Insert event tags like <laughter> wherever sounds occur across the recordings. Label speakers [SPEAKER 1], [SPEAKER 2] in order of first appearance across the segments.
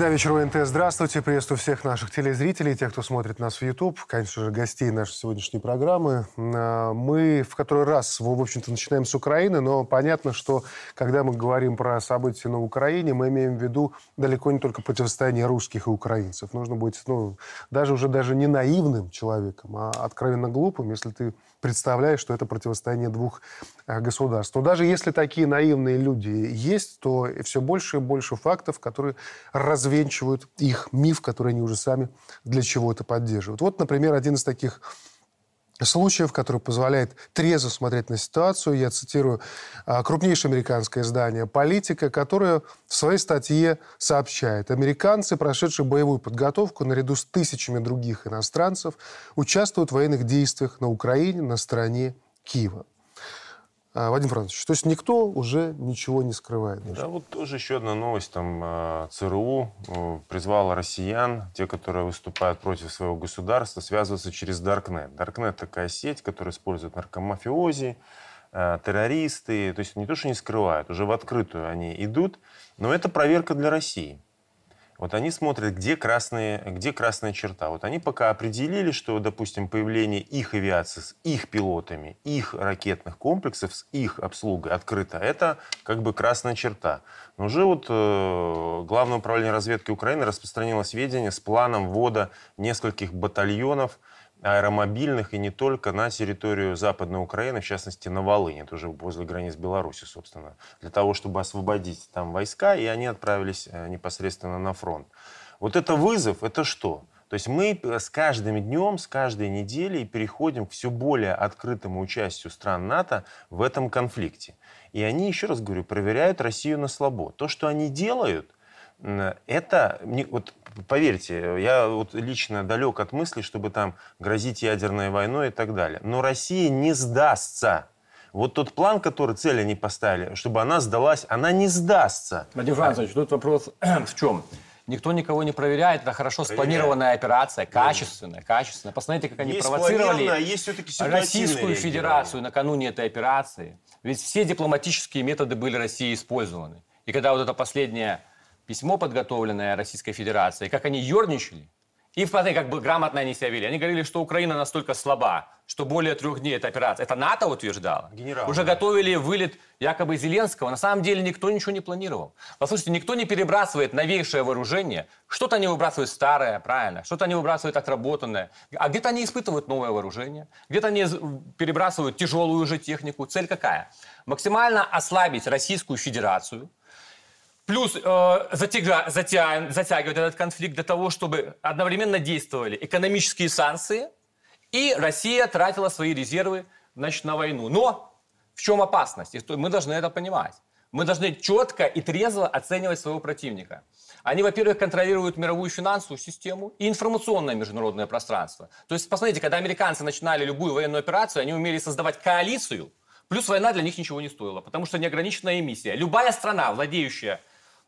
[SPEAKER 1] Среда вечера НТ. Здравствуйте. Приветствую всех наших телезрителей, тех, кто смотрит нас в YouTube, конечно же, гостей нашей сегодняшней программы. А, мы в который раз, в общем-то, начинаем с Украины, но понятно, что когда мы говорим про события на Украине, мы имеем в виду далеко не только противостояние русских и украинцев. Нужно быть, ну, даже уже даже не наивным человеком, а откровенно глупым, если ты представляешь, что это противостояние двух э, государств. Но даже если такие наивные люди есть, то все больше и больше фактов, которые развенчивают их миф, который они уже сами для чего-то поддерживают. Вот, например, один из таких случаев, который позволяет трезво смотреть на ситуацию. Я цитирую а, крупнейшее американское издание «Политика», которое в своей статье сообщает, американцы, прошедшие боевую подготовку наряду с тысячами других иностранцев, участвуют в военных действиях на Украине на стороне Киева. А, Вадим Францович, то есть никто уже ничего не скрывает?
[SPEAKER 2] Даже. Да, вот тоже еще одна новость. Там а, ЦРУ э, призвала россиян, те, которые выступают против своего государства, связываться через Darknet. Darknet такая сеть, которая использует наркомафиози, э, террористы. То есть не то, что не скрывают, уже в открытую они идут. Но это проверка для России. Вот они смотрят, где, красные, где красная черта. Вот они пока определили, что, допустим, появление их авиации с их пилотами, их ракетных комплексов, с их обслугой открыто, это как бы красная черта. Но уже вот э, Главное управление разведки Украины распространило сведения с планом ввода нескольких батальонов аэромобильных и не только на территорию Западной Украины, в частности на Волыне, это уже возле границ Беларуси, собственно, для того, чтобы освободить там войска, и они отправились э, непосредственно на фронт. Вот это вызов, это что? То есть мы с каждым днем, с каждой неделей переходим к все более открытому участию стран НАТО в этом конфликте. И они, еще раз говорю, проверяют Россию на слабо. То, что они делают, это, вот поверьте, я вот лично далек от мысли, чтобы там грозить ядерной войной и так далее. Но Россия не сдастся. Вот тот план, который цель они поставили, чтобы она сдалась, она не сдастся.
[SPEAKER 3] Владимир Францович, тут вопрос <clears throat> в чем? Никто никого не проверяет. Это хорошо Проверяет. спланированная операция, качественная, качественная. Посмотрите, как они есть провоцировали есть Российскую Федерацию накануне этой операции. Ведь все дипломатические методы были Россией использованы. И когда вот эта последняя письмо, подготовленное Российской Федерацией, как они ерничали, и посмотри, как бы грамотно они себя вели. Они говорили, что Украина настолько слаба, что более трех дней эта операция. Это НАТО утверждало. Генерал, Уже да. готовили вылет якобы Зеленского. На самом деле никто ничего не планировал. Послушайте, никто не перебрасывает новейшее вооружение. Что-то они выбрасывают старое, правильно. Что-то они выбрасывают отработанное. А где-то они испытывают новое вооружение. Где-то они перебрасывают тяжелую уже технику. Цель какая? Максимально ослабить Российскую Федерацию – Плюс э, затяга, затя, затягивать этот конфликт для того, чтобы одновременно действовали экономические санкции, и Россия тратила свои резервы значит, на войну. Но в чем опасность? Мы должны это понимать. Мы должны четко и трезво оценивать своего противника. Они, во-первых, контролируют мировую финансовую систему и информационное международное пространство. То есть, посмотрите, когда американцы начинали любую военную операцию, они умели создавать коалицию, плюс война для них ничего не стоила, потому что неограниченная эмиссия. Любая страна, владеющая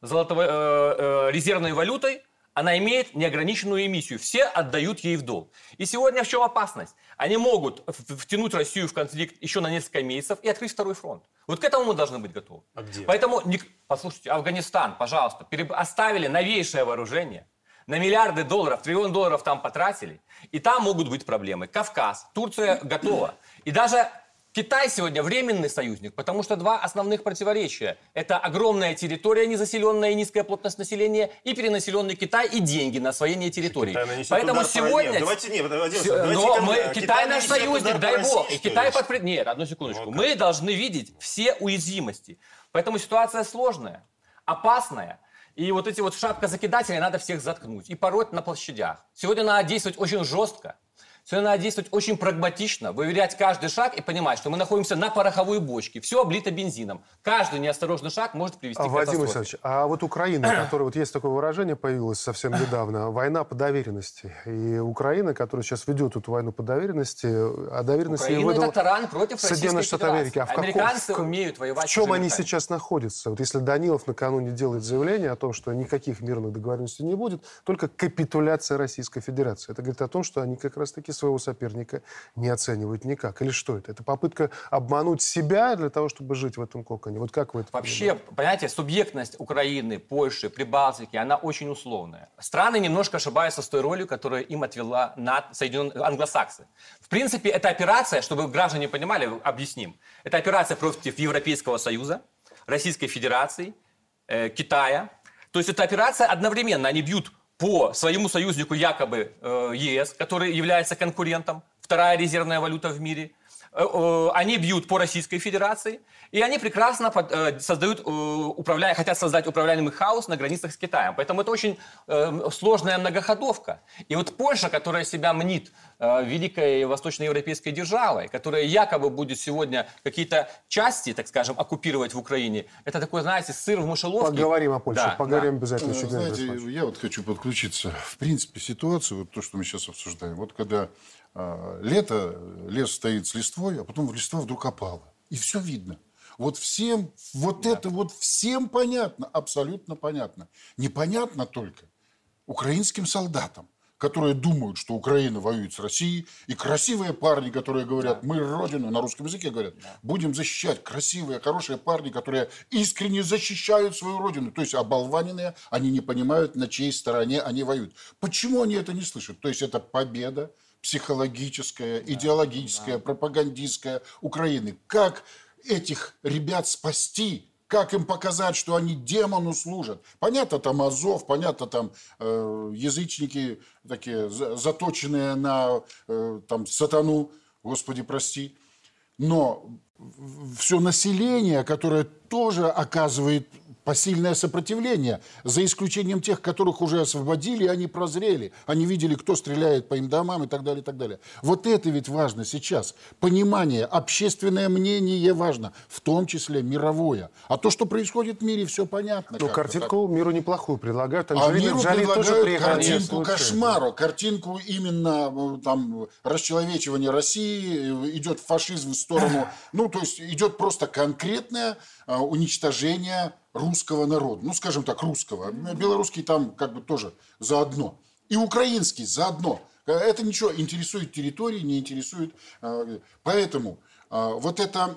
[SPEAKER 3] золотовой, э, э, резервной валютой, она имеет неограниченную эмиссию. Все отдают ей в долг. И сегодня в чем опасность? Они могут втянуть Россию в конфликт еще на несколько месяцев и открыть второй фронт. Вот к этому мы должны быть готовы. А где? Поэтому, послушайте, Афганистан, пожалуйста, оставили новейшее вооружение, на миллиарды долларов, триллион долларов там потратили, и там могут быть проблемы. Кавказ, Турция готова. И даже Китай сегодня временный союзник, потому что два основных противоречия. Это огромная территория, незаселенная и низкая плотность населения, и перенаселенный Китай, и деньги на освоение территории. Поэтому сегодня... Давайте, нет, давайте, давайте но мы, Китай, Китай наш союзник, дай бог. И Китай под... Нет, одну секундочку. Вот мы должны видеть все уязвимости. Поэтому ситуация сложная, опасная. И вот эти вот шапка-закидатели надо всех заткнуть и пороть на площадях. Сегодня надо действовать очень жестко. Сегодня надо действовать очень прагматично, выверять каждый шаг и понимать, что мы находимся на пороховой бочке. Все облито бензином. Каждый неосторожный шаг может привести а, к
[SPEAKER 1] Владимир Александрович, а вот Украина, <clears throat> которая вот есть такое выражение, появилось совсем недавно, война по доверенности. И Украина, которая сейчас ведет эту войну по доверенности, а доверенности...
[SPEAKER 3] Украина выдал... это таран против
[SPEAKER 1] Соединенных Штатов Америки. А
[SPEAKER 3] в Американцы каком, умеют воевать.
[SPEAKER 1] В чем они сейчас находятся? Вот если Данилов накануне делает заявление о том, что никаких мирных договоренностей не будет, только капитуляция Российской Федерации. Это говорит о том, что они как раз-таки успехи своего соперника не оценивают никак. Или что это? Это попытка обмануть себя для того, чтобы жить в этом коконе. Вот как вы это
[SPEAKER 3] Вообще, понимаете? понимаете, субъектность Украины, Польши, Прибалтики, она очень условная. Страны немножко ошибаются с той ролью, которую им отвела НАТО, Соединенные англосаксы. В принципе, эта операция, чтобы граждане понимали, объясним. Это операция против Европейского Союза, Российской Федерации, э, Китая. То есть это операция одновременно. Они бьют по своему союзнику якобы э, ЕС, который является конкурентом, вторая резервная валюта в мире. Э, они бьют по Российской Федерации, и они прекрасно под, э, создают, э, управля... хотят создать управляемый хаос на границах с Китаем. Поэтому это очень э, сложная многоходовка. И вот Польша, которая себя мнит великой восточноевропейской державой, которая якобы будет сегодня какие-то части, так скажем, оккупировать в Украине, это такой, знаете, сыр в мышеловке.
[SPEAKER 1] Поговорим о Польше, да, поговорим да. обязательно.
[SPEAKER 4] Знаете, я вот хочу подключиться. В принципе, ситуацию, вот то, что мы сейчас обсуждаем, вот когда лето, лес стоит с листвой, а потом листва вдруг опала. И все видно. Вот всем, вот да. это вот всем понятно, абсолютно понятно. Непонятно только украинским солдатам, которые думают, что Украина воюет с Россией, и красивые парни, которые говорят, да. мы родину, на русском языке говорят, да. будем защищать. Красивые, хорошие парни, которые искренне защищают свою родину. То есть оболваненные, они не понимают, на чьей стороне они воюют. Почему они это не слышат? То есть это победа психологическая, да. идеологическая, да. пропагандистская Украины. Как этих ребят спасти, как им показать, что они демону служат. Понятно, там Азов, понятно, там э, язычники такие заточенные на э, там, сатану, Господи, прости. Но все население, которое тоже оказывает посильное сопротивление, за исключением тех, которых уже освободили, они прозрели, они видели, кто стреляет по им домам и так далее, и так далее. Вот это ведь важно сейчас. Понимание, общественное мнение важно, в том числе мировое. А то, что происходит в мире, все понятно.
[SPEAKER 1] Ну, картинку так. миру неплохую предлагают.
[SPEAKER 4] А миру Джоли предлагают картинку кошмару, картинку именно э, там расчеловечивания России, идет фашизм в сторону, <laughs> ну, то есть идет просто конкретное э, уничтожение русского народа. Ну, скажем так, русского. Белорусский там как бы тоже заодно. И украинский заодно. Это ничего, интересует территории, не интересует. А, поэтому а, вот это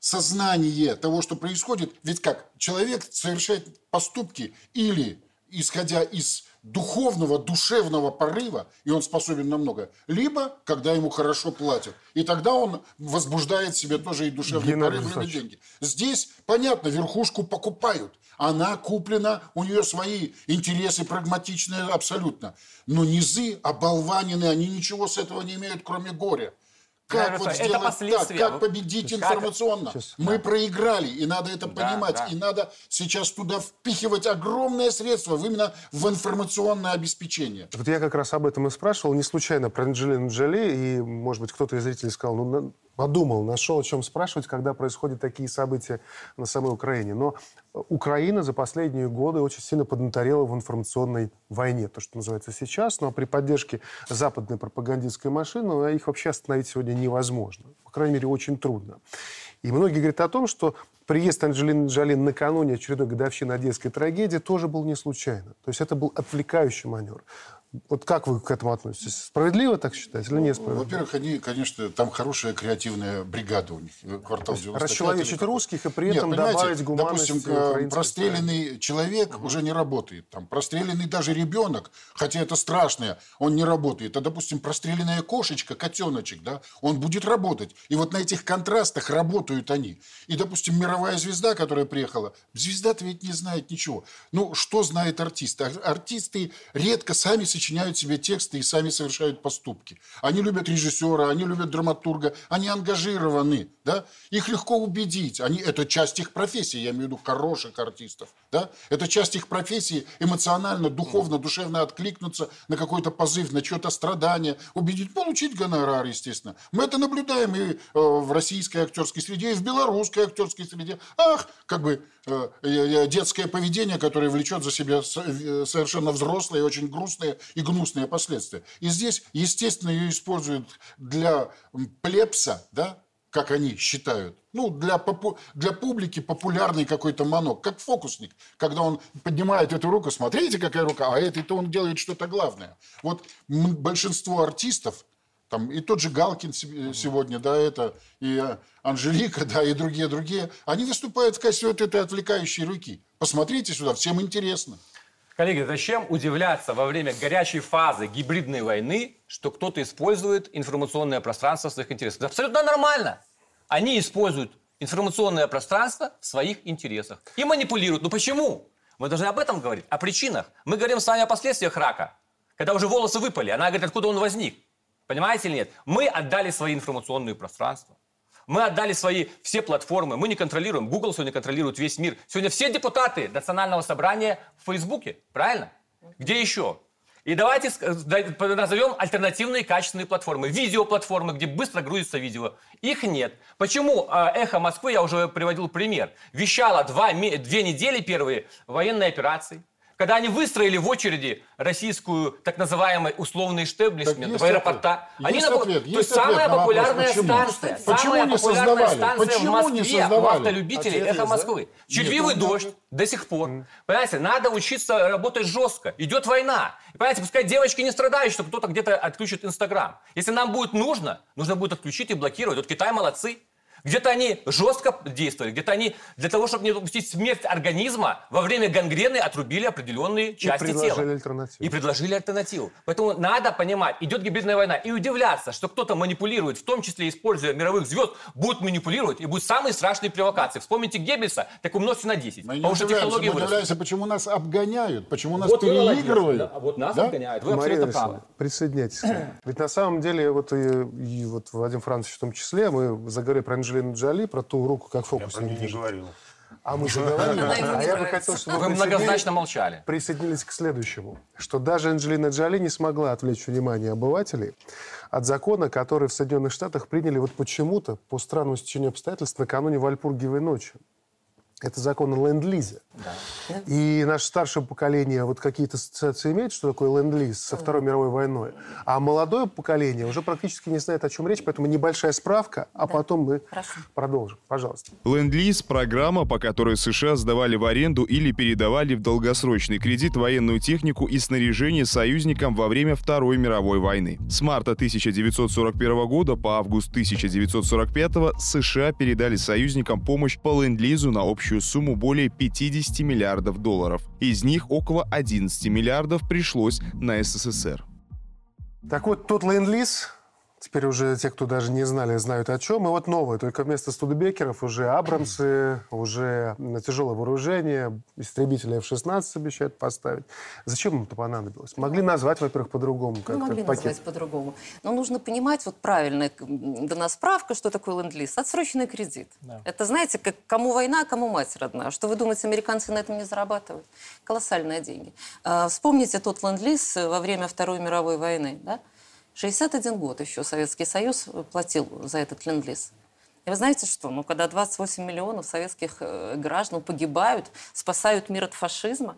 [SPEAKER 4] сознание того, что происходит, ведь как человек совершает поступки или исходя из духовного, душевного порыва, и он способен на много, либо когда ему хорошо платят. И тогда он возбуждает в себе тоже и душевный Геннадий порыв, либо деньги. Здесь, понятно, верхушку покупают. Она куплена, у нее свои интересы прагматичные абсолютно. Но низы оболванены, они ничего с этого не имеют, кроме горя. Как вот сделать так? Как победить информационно? Сейчас, Мы да. проиграли, и надо это да, понимать. Да. И надо сейчас туда впихивать огромные средства именно в информационное обеспечение.
[SPEAKER 1] Вот я как раз об этом и спрашивал. Не случайно про Анджелину Джоли. И, может быть, кто-то из зрителей сказал, ну, подумал, нашел о чем спрашивать, когда происходят такие события на самой Украине. Но Украина за последние годы очень сильно поднаторела в информационной войне, то, что называется сейчас, но при поддержке западной пропагандистской машины их вообще остановить сегодня невозможно. По крайней мере, очень трудно. И многие говорят о том, что приезд Анджелины Джоли накануне очередной годовщины одесской трагедии тоже был не случайно. То есть это был отвлекающий маневр. Вот как вы к этому относитесь? Справедливо так считаете или не справедливо?
[SPEAKER 4] Во-первых, они, конечно, там хорошая креативная бригада у них.
[SPEAKER 1] Квартал Расчеловечить русских и при этом Нет, добавить гуманности
[SPEAKER 4] Допустим, простреленный человек угу. уже не работает. Там, простреленный даже ребенок, хотя это страшное, он не работает. А, допустим, простреленная кошечка, котеночек, да, он будет работать. И вот на этих контрастах работают они. И, допустим, мировая звезда, которая приехала, звезда-то ведь не знает ничего. Ну, что знает артист? Артисты редко сами сочиняют сочиняют себе тексты и сами совершают поступки. Они любят режиссера, они любят драматурга, они ангажированы, да? Их легко убедить. Они, это часть их профессии, я имею в виду хороших артистов, да? Это часть их профессии эмоционально, духовно, душевно откликнуться на какой-то позыв, на чье-то страдание, убедить, получить гонорар, естественно. Мы это наблюдаем и э, в российской актерской среде, и в белорусской актерской среде. Ах, как бы детское поведение, которое влечет за себя совершенно взрослые, очень грустные и гнусные последствия. И здесь, естественно, ее используют для плепса, да, как они считают, ну, для, попу для публики популярный какой-то манок, как фокусник, когда он поднимает эту руку, смотрите, какая рука, а этой-то он делает что-то главное. Вот большинство артистов Там и тот же Галкин сегодня, да, это, и Анжелика, <laughs> да, и другие-другие. Они выступают в качестве вот этой отвлекающей руки. Посмотрите сюда, всем интересно.
[SPEAKER 3] Коллеги, зачем удивляться во время горячей фазы гибридной войны, что кто-то использует информационное пространство в своих интересах? Это абсолютно нормально. Они используют информационное пространство в своих интересах и манипулируют. Ну почему? Мы должны об этом говорить, о причинах. Мы говорим с вами о последствиях рака, когда уже волосы выпали. Она говорит, откуда он возник. Понимаете или нет? Мы отдали свои информационные пространства. Мы отдали свои все платформы. Мы не контролируем. Google сегодня контролирует весь мир. Сегодня все депутаты Национального собрания в Фейсбуке. Правильно? Где еще? И давайте назовем альтернативные качественные платформы. Видеоплатформы, где быстро грузится видео. Их нет. Почему а, «Эхо Москвы», я уже приводил пример, вещало два, две недели первые военные операции, когда они выстроили в очереди российскую так называемый условный штеблисмент в аэропорта.
[SPEAKER 4] Они
[SPEAKER 3] есть
[SPEAKER 4] на... ответ,
[SPEAKER 3] есть То есть самая популярная
[SPEAKER 4] почему?
[SPEAKER 3] станция,
[SPEAKER 4] почему
[SPEAKER 3] самая
[SPEAKER 4] не
[SPEAKER 3] популярная
[SPEAKER 4] создавали?
[SPEAKER 3] станция
[SPEAKER 4] почему
[SPEAKER 3] в Москве
[SPEAKER 4] не создавали?
[SPEAKER 3] у автолюбителей
[SPEAKER 1] Ответ
[SPEAKER 3] «Эхо
[SPEAKER 1] есть,
[SPEAKER 3] Москвы».
[SPEAKER 1] да?
[SPEAKER 3] Червивый
[SPEAKER 4] Нет,
[SPEAKER 3] дождь до сих пор. Mm. Понимаете, надо учиться работать жестко. Идет война. И, понимаете, пускай девочки не страдают, что кто-то где-то отключит Инстаграм. Если нам будет нужно, нужно будет отключить и блокировать. Вот Китай молодцы. Где-то они жестко действовали, где-то они для того, чтобы не допустить смерть организма, во время гангрены отрубили определенные части
[SPEAKER 1] и предложили
[SPEAKER 3] тела.
[SPEAKER 1] Альтернативу.
[SPEAKER 3] И предложили альтернативу. Поэтому надо понимать, идет гибридная война. И удивляться, что кто-то манипулирует, в том числе используя мировых звезд, будет манипулировать и будут самые страшные провокации. Вспомните Геббельса, так умножьте на 10.
[SPEAKER 4] Мы не Потому что технологии мы удивляемся, почему нас обгоняют, почему нас вот переигрывают. Да,
[SPEAKER 3] вот нас да? обгоняют, вы
[SPEAKER 1] Мария абсолютно правы. Присоединяйтесь. Ведь на самом деле, вот и, и вот Вадим Францович в том числе, мы заговорили про Анджелину Джоли, про ту руку, как фокус.
[SPEAKER 2] Я про не говорил.
[SPEAKER 1] А мы заговорили. А я бы хотел, чтобы
[SPEAKER 3] вы многозначно молчали.
[SPEAKER 1] Присоединились к следующему. Что даже Анджелина Джоли не смогла отвлечь внимание обывателей от закона, который в Соединенных Штатах приняли вот почему-то по странному стечению обстоятельств накануне Вальпургиевой ночи. Это закон о ленд-лизе. Да. И наше старшее поколение вот какие-то ассоциации имеет, что такое ленд-лиз со Второй мировой войной. А молодое поколение уже практически не знает, о чем речь, поэтому небольшая справка, а да. потом мы Хорошо. продолжим. Пожалуйста.
[SPEAKER 5] Ленд-лиз – программа, по которой США сдавали в аренду или передавали в долгосрочный кредит военную технику и снаряжение союзникам во время Второй мировой войны. С марта 1941 года по август 1945 США передали союзникам помощь по ленд-лизу на общую общую сумму более 50 миллиардов долларов. Из них около 11 миллиардов пришлось на СССР.
[SPEAKER 1] Так вот, тот ленд-лиз, Теперь уже те, кто даже не знали, знают о чем. И вот новое, только вместо студебекеров уже Абрамсы, уже тяжелое вооружение, истребители F-16 обещают поставить. Зачем им это понадобилось? Могли назвать, во-первых, по-другому.
[SPEAKER 6] Ну, могли пакет. назвать по-другому. Но нужно понимать, вот правильно дана справка, что такое ленд-лиз. Отсроченный кредит. Да. Это, знаете, как кому война, кому мать родная. Что вы думаете, американцы на этом не зарабатывают? Колоссальные деньги. А, вспомните тот ленд-лиз во время Второй мировой войны, да? 61 год еще Советский Союз платил за этот ленд-лиз. И вы знаете что? Ну, когда 28 миллионов советских э, граждан погибают, спасают мир от фашизма,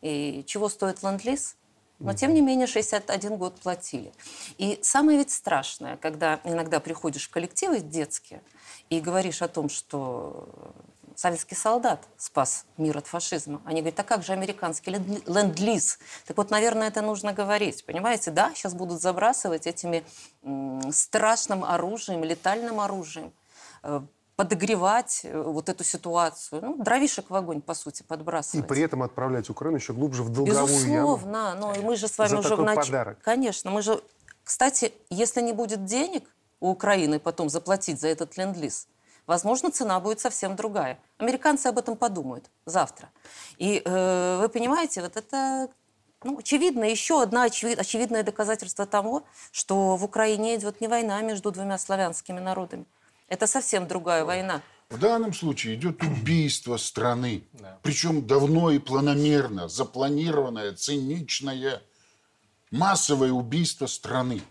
[SPEAKER 6] и чего стоит ленд-лиз? Но, тем не менее, 61 год платили. И самое ведь страшное, когда иногда приходишь в коллективы детские и говоришь о том, что советский солдат спас мир от фашизма. Они говорят, а как же американский ленд-лиз? Так вот, наверное, это нужно говорить. Понимаете, да, сейчас будут забрасывать этими страшным оружием, летальным оружием, э, подогревать э, вот эту ситуацию. Ну, дровишек в огонь, по сути, подбрасывать.
[SPEAKER 1] И при этом отправлять Украину еще глубже в долговую
[SPEAKER 6] Безусловно,
[SPEAKER 1] яму.
[SPEAKER 6] но мы же с вами
[SPEAKER 1] За
[SPEAKER 6] уже
[SPEAKER 1] такой
[SPEAKER 6] в
[SPEAKER 1] нач... подарок.
[SPEAKER 6] Конечно, мы же... Кстати, если не будет денег у Украины потом заплатить за этот ленд-лиз, возможно, цена будет совсем другая. Американцы об этом подумают завтра. И э, вы понимаете, вот это ну, очевидно, еще одно очевид, очевидное доказательство того, что в Украине идет не война между двумя славянскими народами. Это совсем другая война.
[SPEAKER 4] В данном случае идет убийство страны. Да. Причем давно и планомерно, запланированное, циничное, массовое убийство страны.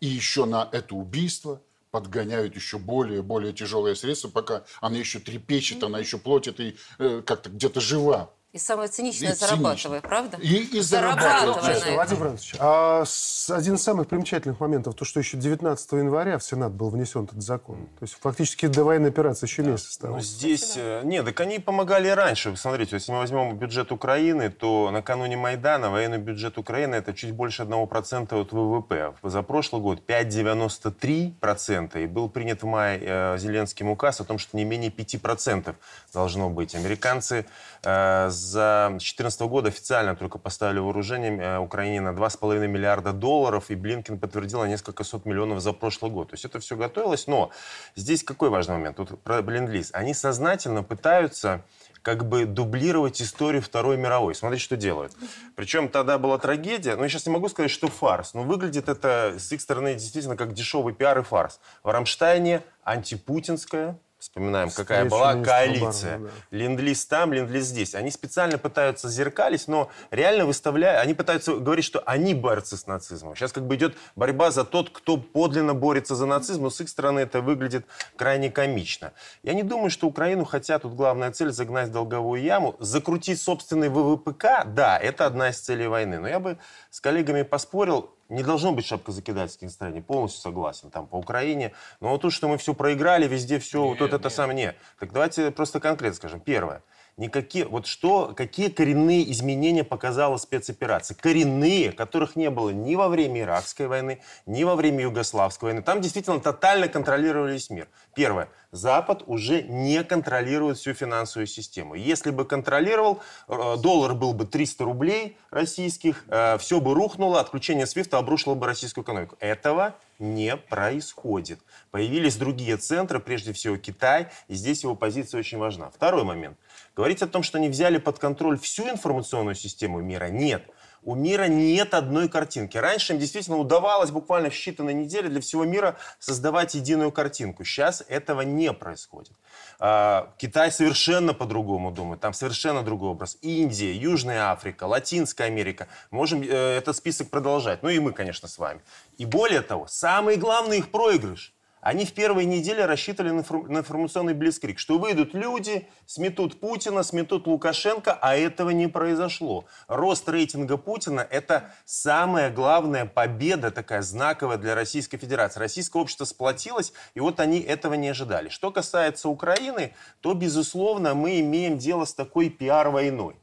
[SPEAKER 4] И еще на это убийство – подгоняют еще более более тяжелые средства, пока она еще трепещет, она еще плотит и э, как-то где-то жива.
[SPEAKER 6] И самое циничное, и зарабатывая, правда?
[SPEAKER 4] И, и зарабатывая.
[SPEAKER 1] Владимир Иванович, а один из самых примечательных моментов, то, что еще 19 января в Сенат был внесен этот закон. То есть фактически до военной операции еще да. месяц осталось.
[SPEAKER 2] Ну, здесь... Э, нет, так они помогали раньше. Смотрите, если мы возьмем бюджет Украины, то накануне Майдана военный бюджет Украины это чуть больше 1% от ВВП. За прошлый год 5,93%. И был принят в мае э, Зеленским указ о том, что не менее 5% должно быть. Американцы э, за 2014 года официально только поставили вооружение э, Украине на 2,5 миллиарда долларов, и Блинкен подтвердил на несколько сот миллионов за прошлый год. То есть это все готовилось, но здесь какой важный момент? Тут про ленд-лиз. Они сознательно пытаются как бы дублировать историю Второй мировой. Смотрите, что делают. Причем тогда была трагедия, но я сейчас не могу сказать, что фарс, но выглядит это с их стороны действительно как дешевый пиар и фарс. В Рамштайне антипутинская Вспоминаем, какая была коалиция. Обороны, да. Ленд-лиз там, ленд-лиз здесь. Они специально пытаются зеркались, но реально выставляют... Они пытаются говорить, что они борцы с нацизмом. Сейчас как бы идет борьба за тот, кто подлинно борется за нацизм, но с их стороны это выглядит крайне комично. Я не думаю, что Украину хотят, тут главная цель загнать в долговую яму. Закрутить собственный ВВПК, да, это одна из целей войны. Но я бы с коллегами поспорил, не должно быть шапкозакидательских настроений, полностью согласен, там, по Украине. Но вот то, что мы все проиграли, везде все, нет, вот это нет. Так давайте просто конкретно скажем. Первое. Никакие, вот что, какие коренные изменения показала спецоперация? Коренные, которых не было ни во время Иракской войны, ни во время Югославской войны. Там действительно тотально контролировались мир. Первое. Запад уже не контролирует всю финансовую систему. Если бы контролировал, э, доллар был бы 300 рублей российских, э, все бы рухнуло, отключение свифта обрушило бы российскую экономику. Этого не происходит. Появились другие центры, прежде всего Китай, и здесь его позиция очень важна. Второй момент. Говорить о том, что они взяли под контроль всю информационную систему мира, нет у мира нет одной картинки. Раньше им действительно удавалось буквально в считанные недели для всего мира создавать единую картинку. Сейчас этого не происходит. А, Китай совершенно по-другому думает, там совершенно другой образ. Индия, Южная Африка, Латинская Америка. Можем э, этот список продолжать. Ну и мы, конечно, с вами. И более того, самый главный их проигрыш они в первые недели рассчитывали на, информационный блицкрик, что выйдут люди, сметут Путина, сметут Лукашенко, а этого не произошло. Рост рейтинга Путина – это самая главная победа, такая знаковая для Российской Федерации. Российское общество сплотилось, и вот они этого не ожидали. Что касается Украины, то, безусловно, мы имеем дело с такой пиар-войной.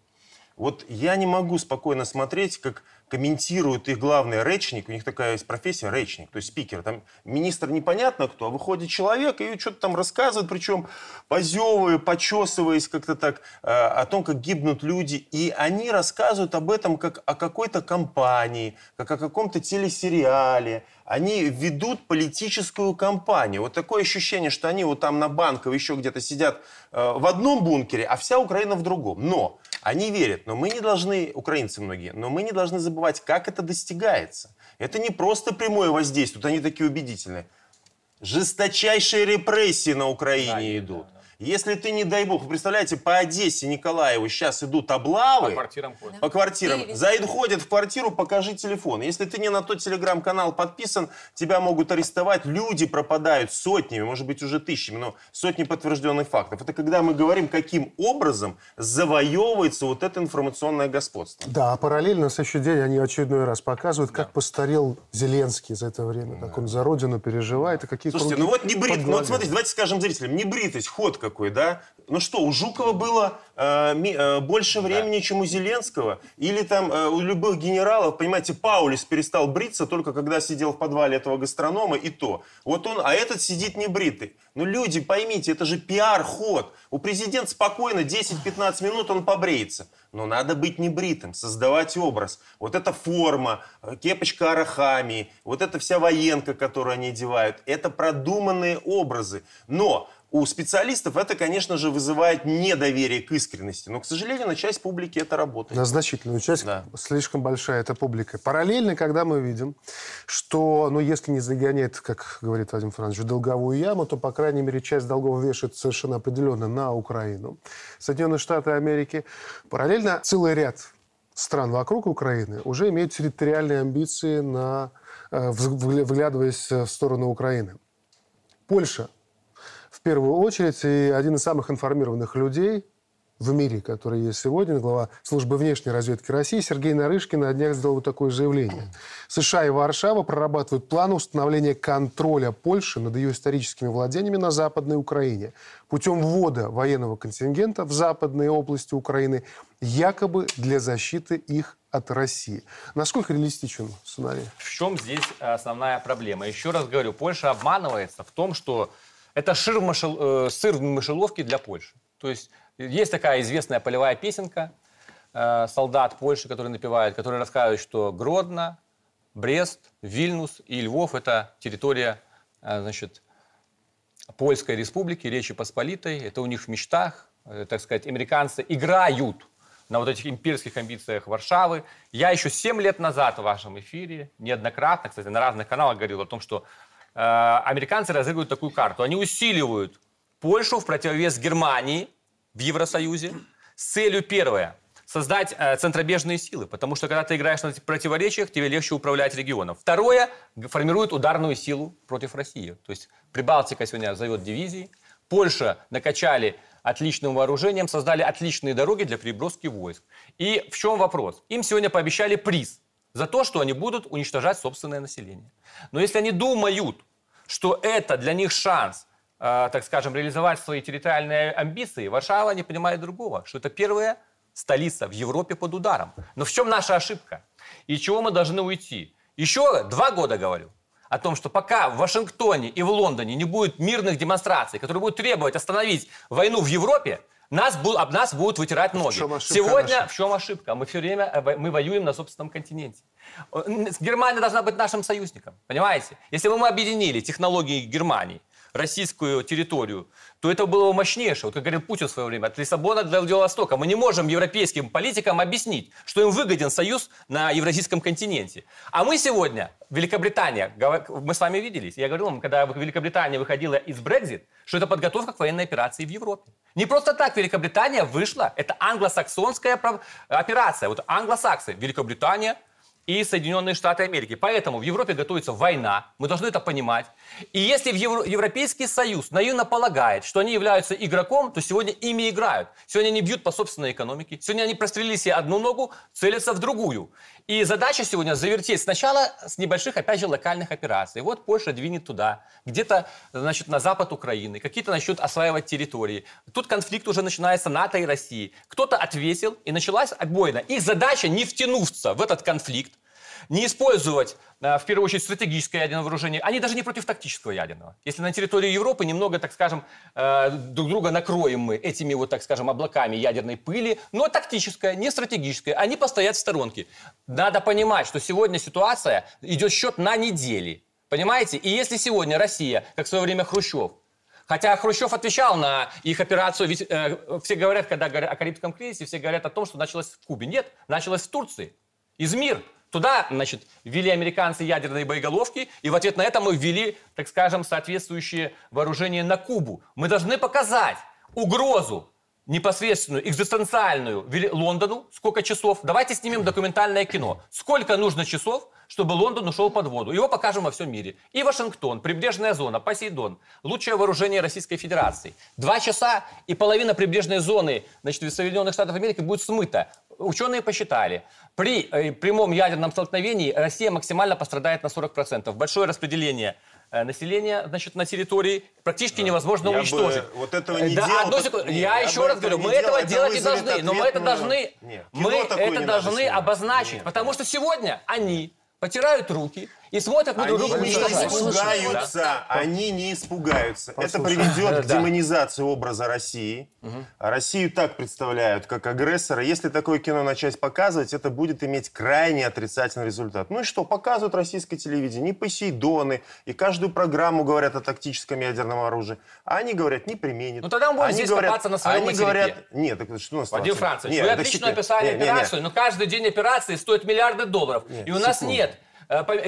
[SPEAKER 2] Вот я не могу спокойно смотреть, как комментирует их главный речник, у них такая есть профессия речник, то есть спикер. Там министр непонятно кто, а выходит человек и что-то там рассказывает, причем позевывая, почесываясь как-то так, э, о том, как гибнут люди. И они рассказывают об этом как о какой-то компании, как о каком-то телесериале. Они ведут политическую кампанию. Вот такое ощущение, что они вот там на банках еще где-то сидят э, в одном бункере, а вся Украина в другом. Но они верят, но мы не должны, украинцы многие, но мы не должны забывать, как это достигается. Это не просто прямое воздействие, тут они такие убедительные. Жесточайшие репрессии на Украине да, идут. Да, да. Если ты, не дай бог, вы представляете, по Одессе, Николаеву сейчас идут облавы. По
[SPEAKER 3] квартирам ходят.
[SPEAKER 2] По квартирам. Зайд ходят в квартиру, покажи телефон. Если ты не на тот телеграм-канал подписан, тебя могут арестовать. Люди пропадают сотнями, может быть, уже тысячами, но сотни подтвержденных фактов. Это когда мы говорим, каким образом завоевывается вот это информационное господство.
[SPEAKER 1] Да, а параллельно на следующий день они очередной раз показывают, как да. постарел Зеленский за это время. Да. Как он за родину переживает и какие
[SPEAKER 2] Слушайте, ну вот не брит, ну вот смотрите, давайте скажем зрителям, не бритость, ходка такой, да? Ну что, у Жукова было э, ми, э, больше времени, да. чем у Зеленского? Или там э, у любых генералов, понимаете, Паулис перестал бриться только когда сидел в подвале этого гастронома, и то. Вот он, а этот сидит не бритый. Ну, люди, поймите, это же пиар-ход. У президента спокойно 10-15 минут он побреется. Но надо быть небритым, создавать образ. Вот эта форма, э, кепочка Арахами, вот эта вся военка, которую они одевают, это продуманные образы. Но у специалистов это, конечно же, вызывает недоверие к искренности. Но, к сожалению, на часть публики это работает.
[SPEAKER 1] На значительную часть да. слишком большая эта публика. Параллельно, когда мы видим, что, ну, если не загоняет, как говорит Владимир Францович, долговую яму, то, по крайней мере, часть долгов вешает совершенно определенно на Украину. Соединенные Штаты Америки. Параллельно целый ряд стран вокруг Украины уже имеют территориальные амбиции, на, э, выглядываясь в сторону Украины. Польша в первую очередь, и один из самых информированных людей в мире, который есть сегодня, глава службы внешней разведки России Сергей Нарышкин на днях сделал такое заявление. США и Варшава прорабатывают планы установления контроля Польши над ее историческими владениями на Западной Украине путем ввода военного контингента в западные области Украины, якобы для защиты их от России. Насколько реалистичен сценарий?
[SPEAKER 3] В чем здесь основная проблема? Еще раз говорю, Польша обманывается в том, что это шир в э, сыр в мышеловке для Польши. То есть есть такая известная полевая песенка э, солдат Польши, которые напевают, которые рассказывают, что Гродно, Брест, Вильнюс и Львов – это территория, э, значит, Польской республики, Речи Посполитой. Это у них в мечтах, э, так сказать, американцы играют на вот этих имперских амбициях Варшавы. Я еще 7 лет назад в вашем эфире неоднократно, кстати, на разных каналах говорил о том, что э, американцы разыгрывают такую карту. Они усиливают Польшу в противовес Германии – в Евросоюзе с целью, первое, создать э, центробежные силы, потому что когда ты играешь на противоречиях, тебе легче управлять регионом. Второе, формирует ударную силу против России. То есть Прибалтика сегодня зовет дивизии, Польша накачали отличным вооружением, создали отличные дороги для переброски войск. И в чем вопрос? Им сегодня пообещали приз за то, что они будут уничтожать собственное население. Но если они думают, что это для них шанс Э, так скажем, реализовать свои территориальные амбиции, Варшава не понимает другого, что это первая столица в Европе под ударом. Но в чем наша ошибка? И чего мы должны уйти? Еще два года говорю о том, что пока в Вашингтоне и в Лондоне не будет мирных демонстраций, которые будут требовать остановить войну в Европе, нас, об нас будут вытирать ноги. В Сегодня наша? в чем ошибка? Мы все время э, мы воюем на собственном континенте. Германия должна быть нашим союзником, понимаете? Если бы мы объединили технологии Германии, российскую территорию, то это было бы мощнейшее. Вот как говорил Путин в свое время, от Лиссабона до Владивостока. Мы не можем европейским политикам объяснить, что им выгоден союз на евразийском континенте. А мы сегодня, Великобритания, мы с вами виделись, я говорил вам, когда Великобритания выходила из Брекзит, что это подготовка к военной операции в Европе. Не просто так Великобритания вышла, это англосаксонская операция. Вот англосаксы, Великобритания, и Соединенные Штаты Америки. Поэтому в Европе готовится война, мы должны это понимать. И если в Евро- Европейский Союз наивно полагает, что они являются игроком, то сегодня ими играют. Сегодня они бьют по собственной экономике, сегодня они прострелили себе одну ногу, целятся в другую. И задача сегодня завертеть сначала с небольших, опять же, локальных операций. Вот Польша двинет туда, где-то, значит, на запад Украины, какие-то начнут осваивать территории. Тут конфликт уже начинается НАТО и России. Кто-то отвесил, и началась отбойна. Их задача не втянуться в этот конфликт, не использовать, э, в первую очередь, стратегическое ядерное вооружение. Они даже не против тактического ядерного. Если на территории Европы немного, так скажем, э, друг друга накроем мы этими вот, так скажем, облаками ядерной пыли, но тактическое, не стратегическое, они постоят в сторонке. Надо понимать, что сегодня ситуация идет счет на недели. Понимаете? И если сегодня Россия, как в свое время Хрущев, Хотя Хрущев отвечал на их операцию, ведь э, все говорят, когда говорят о Карибском кризисе, все говорят о том, что началось в Кубе. Нет, началось в Турции. Измир. Туда, значит, ввели американцы ядерные боеголовки, и в ответ на это мы ввели, так скажем, соответствующие вооружения на Кубу. Мы должны показать угрозу непосредственную, экзистенциальную Лондону, сколько часов. Давайте снимем документальное кино. Сколько нужно часов, чтобы Лондон ушел под воду. Его покажем во всем мире. И Вашингтон, прибрежная зона, Посейдон. Лучшее вооружение Российской Федерации. Два часа, и половина прибрежной зоны значит, Соединенных Штатов Америки будет смыта. Ученые посчитали, при э, прямом ядерном столкновении Россия максимально пострадает на 40%. Большое распределение э, населения значит, на территории практически невозможно
[SPEAKER 2] я
[SPEAKER 3] уничтожить.
[SPEAKER 2] Бы вот этого не
[SPEAKER 3] да,
[SPEAKER 2] делал.
[SPEAKER 3] Одну секунду. Нет, я, я еще раз говорю, мы этого делать не должны. Но мы это должны, мы это должны обозначить. Нет, потому что сегодня они потирают руки и смотрят на друг друга.
[SPEAKER 2] Они не испугаются, да. они не испугаются. Послушай. Это приведет к демонизации образа России. Угу. Россию так представляют, как агрессора. Если такое кино начать показывать, это будет иметь крайне отрицательный результат. Ну и что, показывают российское телевидение, не Посейдоны, и каждую программу говорят о тактическом ядерном оружии. А они говорят, не применят.
[SPEAKER 3] Ну тогда мы будем они здесь говорят, на своем
[SPEAKER 2] Они говорят, нет, так что у нас
[SPEAKER 3] Вадим Францевич, нет, вы отлично описали нет, операцию, нет, нет. но каждый день операции стоит миллиарды долларов. Нет, и у нас секунду. нет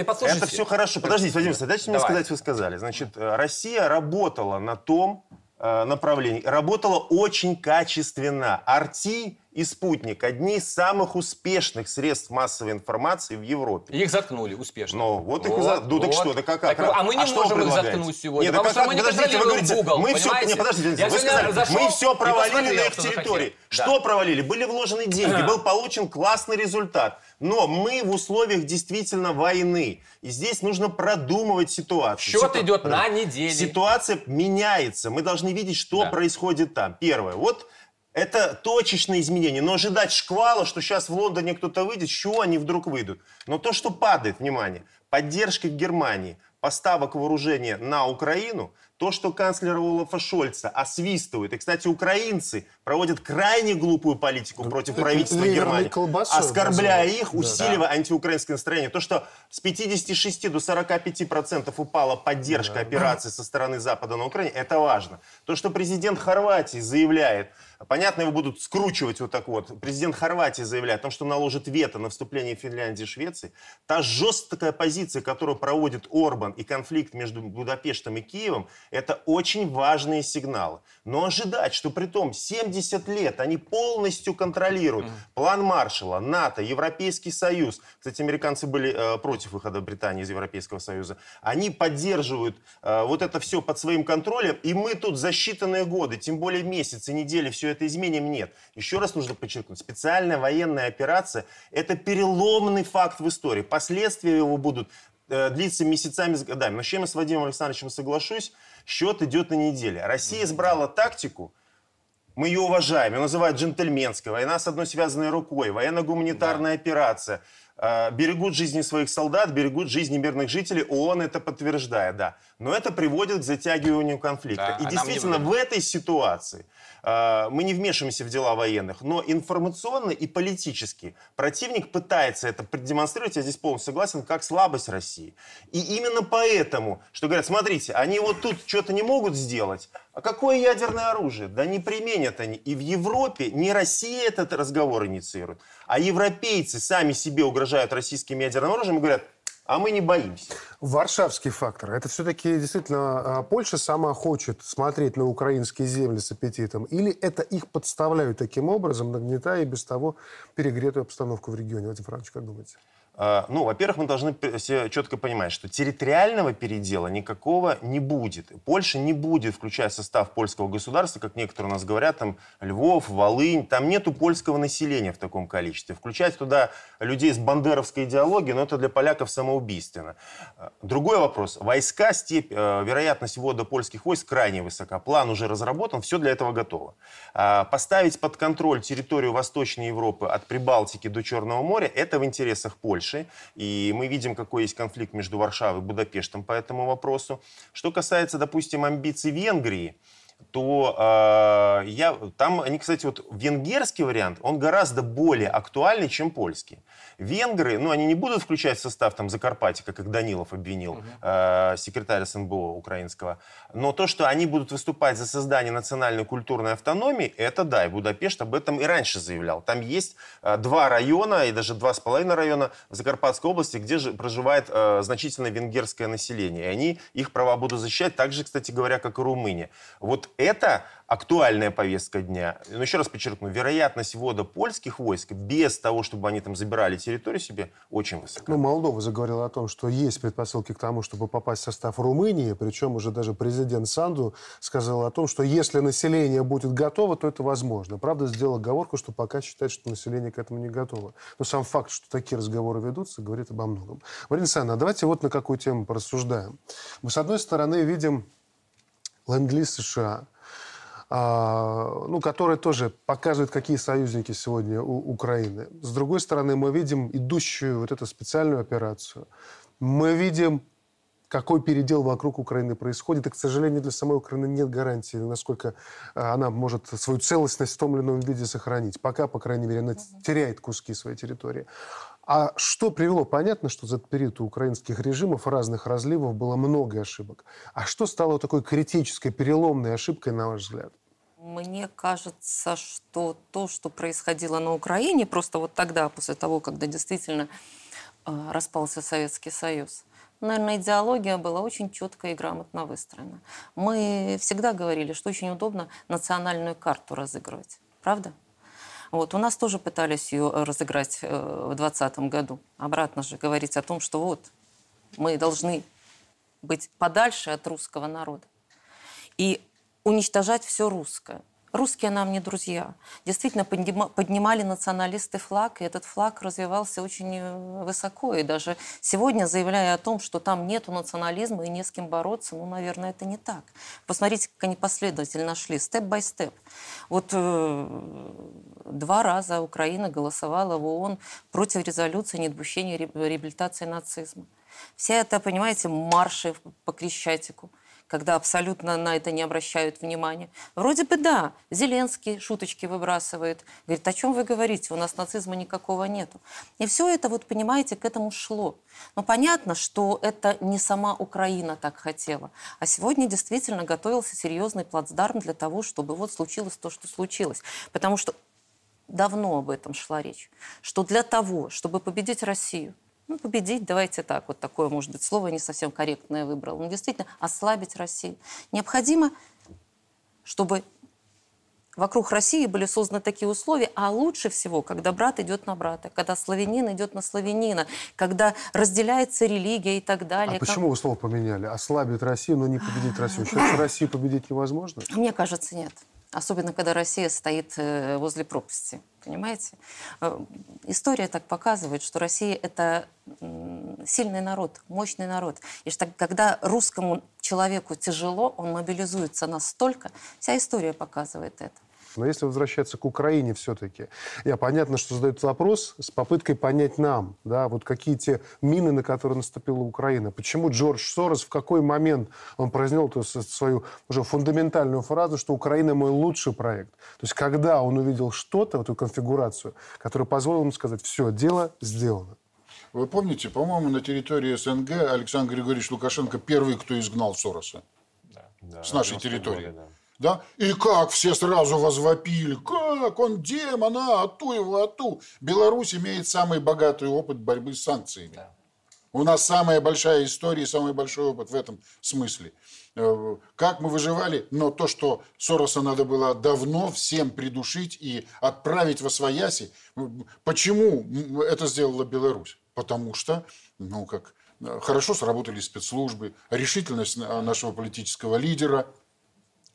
[SPEAKER 2] послушайте. Это все хорошо. Подождите, Владимир дайте мне сказать, вы сказали. Значит, э, Россия работала на том направлении, работала очень качественно. Арти и «Спутник» — одни из самых успешных средств массовой информации в Европе.
[SPEAKER 3] Их заткнули успешно.
[SPEAKER 2] Ну, вот, вот их и за... Ну, вот. так что, да как? Так,
[SPEAKER 3] а мы не а можем их заткнуть сегодня,
[SPEAKER 2] Нет, потому
[SPEAKER 3] как, что мы
[SPEAKER 2] не подождите, вы говорите,
[SPEAKER 3] Google,
[SPEAKER 2] мы все, не, подождите, вы сказали, мы все провалили на их территории. Что провалили? Были вложены деньги, был получен классный результат. Но мы в условиях действительно войны. И здесь нужно продумывать ситуацию.
[SPEAKER 3] Счет Ситу... идет на неделю.
[SPEAKER 2] Ситуация меняется. Мы должны видеть, что да. происходит там. Первое. Вот это точечные изменения. Но ожидать шквала, что сейчас в Лондоне кто-то выйдет, с чего они вдруг выйдут? Но то, что падает, внимание, поддержка Германии, поставок вооружения на Украину – то, что канцлера Олафа Шольца освистывают. И, кстати, украинцы проводят крайне глупую политику против правительства Германии, оскорбляя их, усиливая антиукраинское настроение. То, что с 56 до 45 процентов упала поддержка операции со стороны Запада на Украине, это важно. То, что президент Хорватии заявляет, Понятно, его будут скручивать вот так вот. Президент Хорватии заявляет о том, что наложит вето на вступление Финляндии и Швеции. Та жесткая позиция, которую проводит Орбан и конфликт между Будапештом и Киевом, это очень важные сигналы. Но ожидать, что при том 70 лет они полностью контролируют план Маршала, НАТО, Европейский Союз. Кстати, американцы были э, против выхода Британии из Европейского Союза. Они поддерживают э, вот это все под своим контролем. И мы тут за считанные годы, тем более месяцы, недели, все это изменим? Нет. Еще раз нужно подчеркнуть, специальная военная операция – это переломный факт в истории. Последствия его будут э, длиться месяцами, с годами. Но с чем я с Вадимом Александровичем соглашусь, счет идет на неделю. Россия избрала тактику, мы ее уважаем, ее называют джентльменской, война с одной связанной рукой, военно-гуманитарная да. операция. Э, берегут жизни своих солдат, берегут жизни мирных жителей, ООН это подтверждает, да. Но это приводит к затягиванию конфликта. Да, И а действительно, в этой ситуации Э, мы не вмешиваемся в дела военных, но информационно и политически противник пытается это продемонстрировать, я здесь полностью согласен, как слабость России. И именно поэтому, что говорят, смотрите, они вот тут что-то не могут сделать, а какое ядерное оружие? Да не применят они. И в Европе не Россия этот разговор инициирует, а европейцы сами себе угрожают российским ядерным оружием и говорят, а мы не боимся.
[SPEAKER 1] Варшавский фактор. Это все-таки действительно а, Польша сама хочет смотреть на украинские земли с аппетитом? Или это их подставляют таким образом, нагнетая и без того перегретую обстановку в регионе? Владимир Франкович, как думаете?
[SPEAKER 2] А, ну, во-первых, мы должны все четко понимать, что территориального передела никакого не будет. Польша не будет включать состав польского государства, как некоторые у нас говорят, там Львов, Волынь. Там нету польского населения в таком количестве. Включать туда людей с бандеровской идеологией, но ну, это для поляков самоубийственно. А, другой вопрос. Войска, степь, э, вероятность ввода польских войск крайне высока. План уже разработан, все для этого готово. А, поставить под контроль территорию Восточной Европы от Прибалтики до Черного моря – это в интересах Польши. Польши. И мы видим, какой есть конфликт между Варшавой и Будапештом по этому вопросу. Что касается, допустим, амбиций Венгрии, то э, я, там они, кстати, вот венгерский вариант, он гораздо более актуальный, чем польский. Венгры, ну, они не будут включать в состав там Закарпатья, как Данилов обвинил, угу. э, секретарь СНБО украинского. Но то, что они будут выступать за создание национальной культурной автономии, это да, и Будапешт об этом и раньше заявлял. Там есть э, два района, и даже два с половиной района в Закарпатской области, где же проживает э, значительное венгерское население. И они их права будут защищать, так же, кстати говоря, как и Румыния. Вот это актуальная повестка дня. Но еще раз подчеркну, вероятность ввода польских войск без того, чтобы они там забирали территорию себе, очень высока.
[SPEAKER 1] Ну, Молдова заговорила о том, что есть предпосылки к тому, чтобы попасть в состав Румынии, причем уже даже президент Санду сказал о том, что если население будет готово, то это возможно. Правда, сделал оговорку, что пока считает, что население к этому не готово. Но сам факт, что такие разговоры ведутся, говорит обо многом. Марина Александровна, давайте вот на какую тему порассуждаем. Мы, с одной стороны, видим ленд США, а, ну, который тоже показывает, какие союзники сегодня у Украины. С другой стороны, мы видим идущую вот эту специальную операцию. Мы видим какой передел вокруг Украины происходит. И, к сожалению, для самой Украины нет гарантии, насколько а, она может свою целостность в том или ином виде сохранить. Пока, по крайней мере, она теряет куски своей территории. А что привело? Понятно, что за этот период у украинских режимов разных разливов было много ошибок. А что стало такой критической, переломной ошибкой, на ваш взгляд?
[SPEAKER 6] Мне кажется, что то, что происходило на Украине, просто вот тогда, после того, когда действительно э, распался Советский Союз, наверное, идеология была очень четко и грамотно выстроена. Мы всегда говорили, что очень удобно национальную карту разыгрывать. Правда? Вот. У нас тоже пытались ее разыграть э, в 2020 году. Обратно же говорить о том, что вот мы должны быть подальше от русского народа и уничтожать все русское. Русские нам не друзья. Действительно, поднимали националисты флаг, и этот флаг развивался очень э, высоко. И даже сегодня, заявляя о том, что там нету национализма и не с кем бороться, ну, наверное, это не так. Посмотрите, как они последовательно шли, степ-бай-степ. Вот э, два раза Украина голосовала в ООН против резолюции недопущения реабилитации нацизма. Вся это, понимаете, марши по Крещатику – когда абсолютно на это не обращают внимания. Вроде бы да, Зеленский шуточки выбрасывает. Говорит, о чем вы говорите, у нас нацизма никакого нету. И все это, вот понимаете, к этому шло. Но понятно, что это не сама Украина так хотела. А сегодня действительно готовился серьезный плацдарм для того, чтобы вот случилось то, что случилось. Потому что давно об этом шла речь. Что для того, чтобы победить Россию, ну, победить, давайте так, вот такое, может быть, слово не совсем корректное выбрал, но действительно ослабить Россию. Необходимо, чтобы вокруг России были созданы такие условия, а лучше всего, когда брат идет на брата, когда славянин идет на славянина, когда разделяется религия и так далее.
[SPEAKER 1] А как... почему вы слово поменяли? Ослабить Россию, но не победить Россию. Считаете, <sighs> Россию победить невозможно?
[SPEAKER 6] Мне кажется, нет. Особенно, когда Россия стоит э, возле пропасти. Понимаете? Э, история так показывает, что Россия – это сильный народ, мощный народ. И что когда русскому человеку тяжело, он мобилизуется настолько, вся история показывает это.
[SPEAKER 1] Но если возвращаться к Украине все-таки, я понятно, что задают вопрос с попыткой понять нам, да, вот какие те мины, на которые наступила Украина. Почему Джордж Сорос, в какой момент он произнес эту свою уже фундаментальную фразу, что Украина мой лучший проект. То есть когда он увидел что-то, эту конфигурацию, которая позволила ему сказать, все, дело сделано.
[SPEAKER 4] Вы помните, по-моему, на территории СНГ Александр Григорьевич Лукашенко первый, кто изгнал Сороса. Да. С нашей территории. Года, да. Да? И как все сразу возвопили, как он демон, а, ату его, ату. Беларусь имеет самый богатый опыт борьбы с санкциями. Да. У нас самая большая история, самый большой опыт в этом смысле. Э, как мы выживали, но то, что Сороса надо было давно всем придушить и отправить во свояси. Почему это сделала Беларусь? Потому что, ну как, э, хорошо сработали спецслужбы, решительность нашего политического лидера –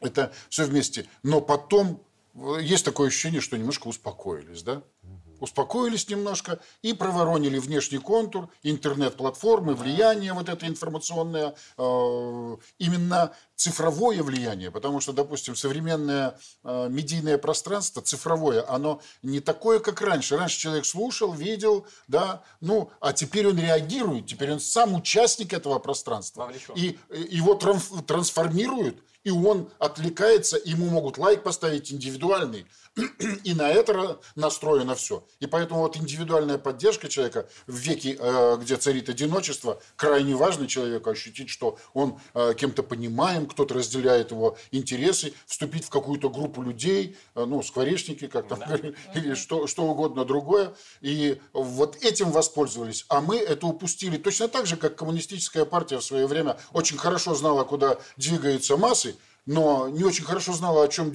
[SPEAKER 4] это все вместе. Но потом э, есть такое ощущение, что немножко успокоились, да? Успокоились немножко и проворонили внешний контур, интернет-платформы, влияние вот это информационное, э, именно цифровое влияние, потому что, допустим, современное э, медийное пространство, цифровое, оно не такое, как раньше. Раньше человек слушал, видел, да, ну, а теперь он реагирует, теперь он сам участник этого пространства. И его трансформируют и он отвлекается, ему могут лайк поставить индивидуальный, <clears throat> и на это настроено все. И поэтому вот индивидуальная поддержка человека в веке, э, где царит одиночество, крайне важно человеку ощутить, что он э, кем-то понимаем, кто-то разделяет его интересы, вступить в какую-то группу людей, э, ну, скворечники, как там да. <laughs> говорили, или что, что угодно другое. И вот этим воспользовались. А мы это упустили точно так же, как коммунистическая партия в свое время очень хорошо знала, куда двигаются массы, но не очень хорошо знала, о чем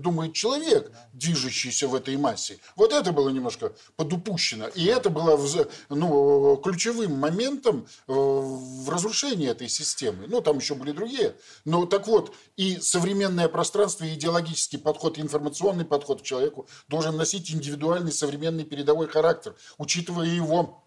[SPEAKER 4] думает человек, движущийся в этой массе. Вот это было немножко подупущено. И это было ну, ключевым моментом э, в разрушении этой системы. Ну, там еще были другие. Но так вот, и современное пространство, и идеологический подход, и информационный подход к человеку должен носить индивидуальный современный передовой характер, учитывая его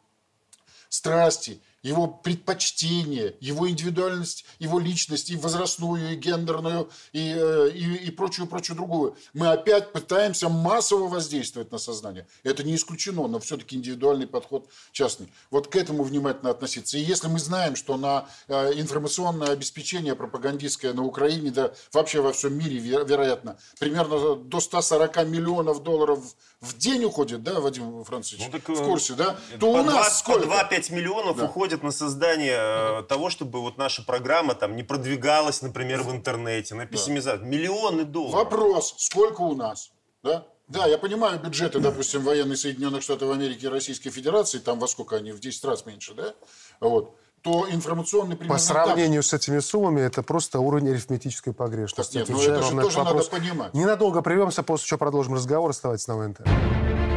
[SPEAKER 4] страсти, его предпочтения, его индивидуальность, его личность, и возрастную, и гендерную, и, э, и, и прочую, прочую другую. Мы опять пытаемся массово воздействовать на сознание. Это не исключено, но все-таки индивидуальный подход частный. Вот к этому внимательно относиться. И если мы знаем, что на э, информационное обеспечение пропагандистское на Украине, да вообще во всем мире, вероятно, примерно до 140 миллионов долларов в день уходит, да, Вадим Францович, ну, так, в курсе, да,
[SPEAKER 2] то у нас сколько? По 2-5 миллионов да. уходит уходят на создание mm-hmm. того, чтобы вот наша программа там не продвигалась, например, в интернете, на пессимизацию. Да. Миллионы долларов.
[SPEAKER 4] Вопрос, сколько у нас? Да? Да, я понимаю бюджеты, допустим, военной Соединенных Штатов Америки и Российской Федерации, там во сколько они, в 10 раз меньше, да? Вот. то информационный
[SPEAKER 1] По сравнению с этими суммами, это просто уровень арифметической погрешности.
[SPEAKER 4] Так нет, но это же тоже вопрос. надо понимать.
[SPEAKER 1] Ненадолго прервемся, после чего продолжим разговор. Оставайтесь на ВНТ.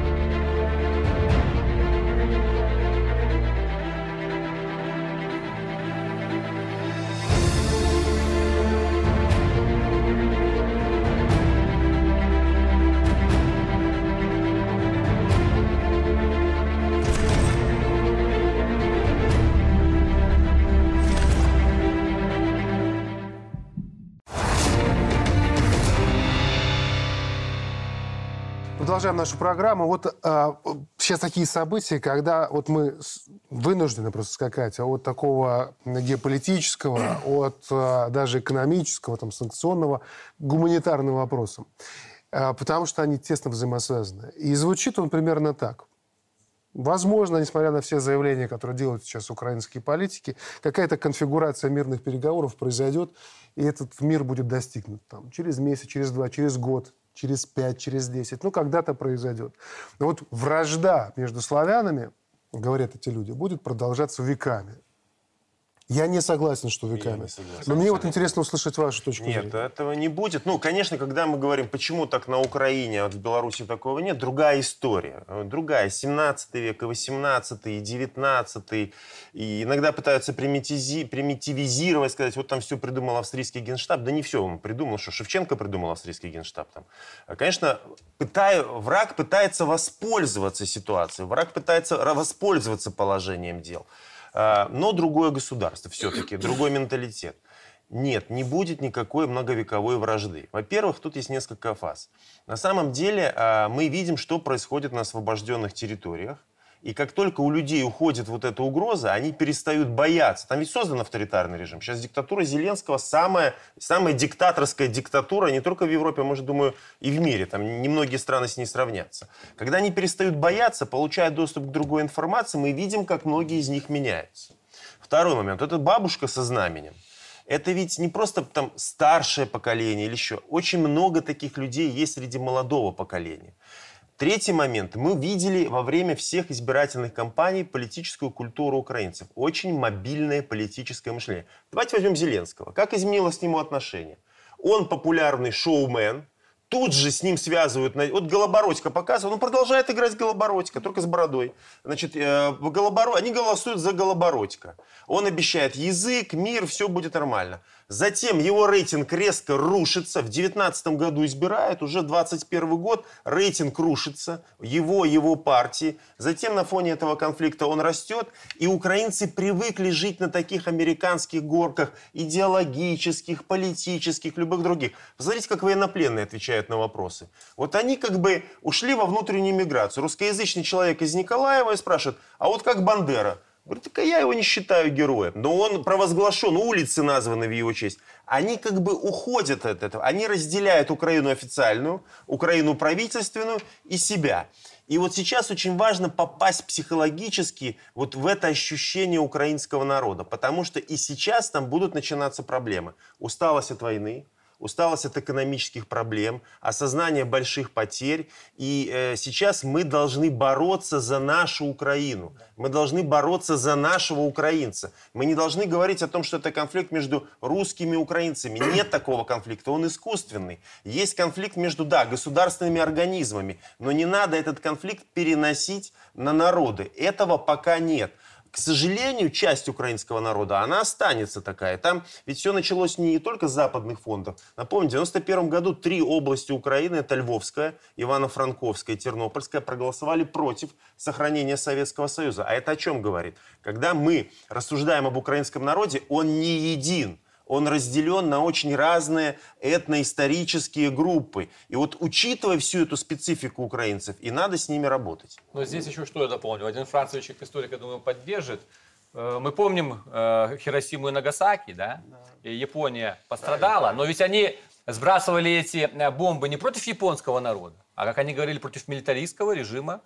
[SPEAKER 1] Продолжаем нашу программу. Вот а, сейчас такие события, когда вот мы вынуждены просто скакать от такого геополитического, от а, даже экономического, там, санкционного, гуманитарным вопросам. А, потому что они тесно взаимосвязаны. И звучит он примерно так. Возможно, несмотря на все заявления, которые делают сейчас украинские политики, какая-то конфигурация мирных переговоров произойдет, и этот мир будет достигнут там, через месяц, через два, через год, через 5, через 10, ну, когда-то произойдет. Но вот вражда между славянами, говорят эти люди, будет продолжаться веками. Я не согласен, что веками. Но мне вот интересно услышать вашу точку
[SPEAKER 2] нет,
[SPEAKER 1] зрения.
[SPEAKER 2] Нет, этого не будет. Ну, конечно, когда мы говорим, почему так на Украине, а вот в Беларуси такого нет, другая история. Другая. 17 век, и 18 и 19 И иногда пытаются примитизи, примитивизировать, сказать, вот там все придумал австрийский генштаб. Да не все он придумал, что Шевченко придумал австрийский генштаб. Там. Конечно, пытаю, враг пытается воспользоваться ситуацией, враг пытается воспользоваться положением дел. А, но другое государство все-таки, другой менталитет. Нет, не будет никакой многовековой вражды. Во-первых, тут есть несколько фаз. На самом деле а, мы видим, что происходит на освобожденных территориях. И как только у людей уходит вот эта угроза, они перестают бояться. Там ведь создан авторитарный режим. Сейчас диктатура Зеленского самая, самая диктаторская диктатура не только в Европе, а может, думаю, и в мире. Там немногие страны с ней сравнятся. Когда они перестают бояться, получают доступ к другой информации, мы видим, как многие из них меняются. Второй момент. Это бабушка со знаменем. Это ведь не просто там старшее поколение или еще. Очень много таких людей есть среди молодого поколения. Третий момент. Мы видели во время всех избирательных кампаний политическую культуру украинцев. Очень мобильное политическое мышление. Давайте возьмем Зеленского. Как изменилось к нему отношение? Он популярный шоумен, Тут же с ним связывают, вот Голобородько показывает, он продолжает играть Голобородько, только с бородой. Значит, э, Голоборо... они голосуют за Голобородько. Он обещает язык, мир, все будет нормально. Затем его рейтинг резко рушится. В 2019 году избирают, уже 2021 год, рейтинг рушится, его, его партии. Затем на фоне этого конфликта он растет, и украинцы привыкли жить на таких американских горках, идеологических, политических, любых других. Посмотрите, как военнопленные отвечают на вопросы. Вот они как бы ушли во внутреннюю миграцию. Русскоязычный человек из Николаева и спрашивает, а вот как Бандера? Говорит, так я его не считаю героем. Но он провозглашен, улицы названы в его честь. Они как бы уходят от этого. Они разделяют Украину официальную, Украину правительственную и себя. И вот сейчас очень важно попасть психологически вот в это ощущение украинского народа. Потому что и сейчас там будут начинаться проблемы. Усталость от войны, усталость от экономических проблем, осознание больших потерь. И э, сейчас мы должны бороться за нашу Украину. Мы должны бороться за нашего украинца. Мы не должны говорить о том, что это конфликт между русскими и украинцами. Нет такого конфликта, он искусственный. Есть конфликт между, да, государственными организмами, но не надо этот конфликт переносить на народы. Этого пока нет к сожалению, часть украинского народа, она останется такая. Там ведь все началось не только с западных фондов. Напомню, в 91 году три области Украины, это Львовская, Ивано-Франковская и Тернопольская, проголосовали против сохранения Советского Союза. А это о чем говорит? Когда мы рассуждаем об украинском народе, он не един он разделен на очень разные этноисторические группы. И вот учитывая всю эту специфику украинцев, и надо с ними работать.
[SPEAKER 3] Но здесь еще что я дополню. Один Францевич, историк, я думаю, поддержит. Э, мы помним э, Хиросиму и Нагасаки, да? да. И Япония пострадала, но ведь они сбрасывали эти э, бомбы не против японского народа, а, как они говорили, против милитаристского режима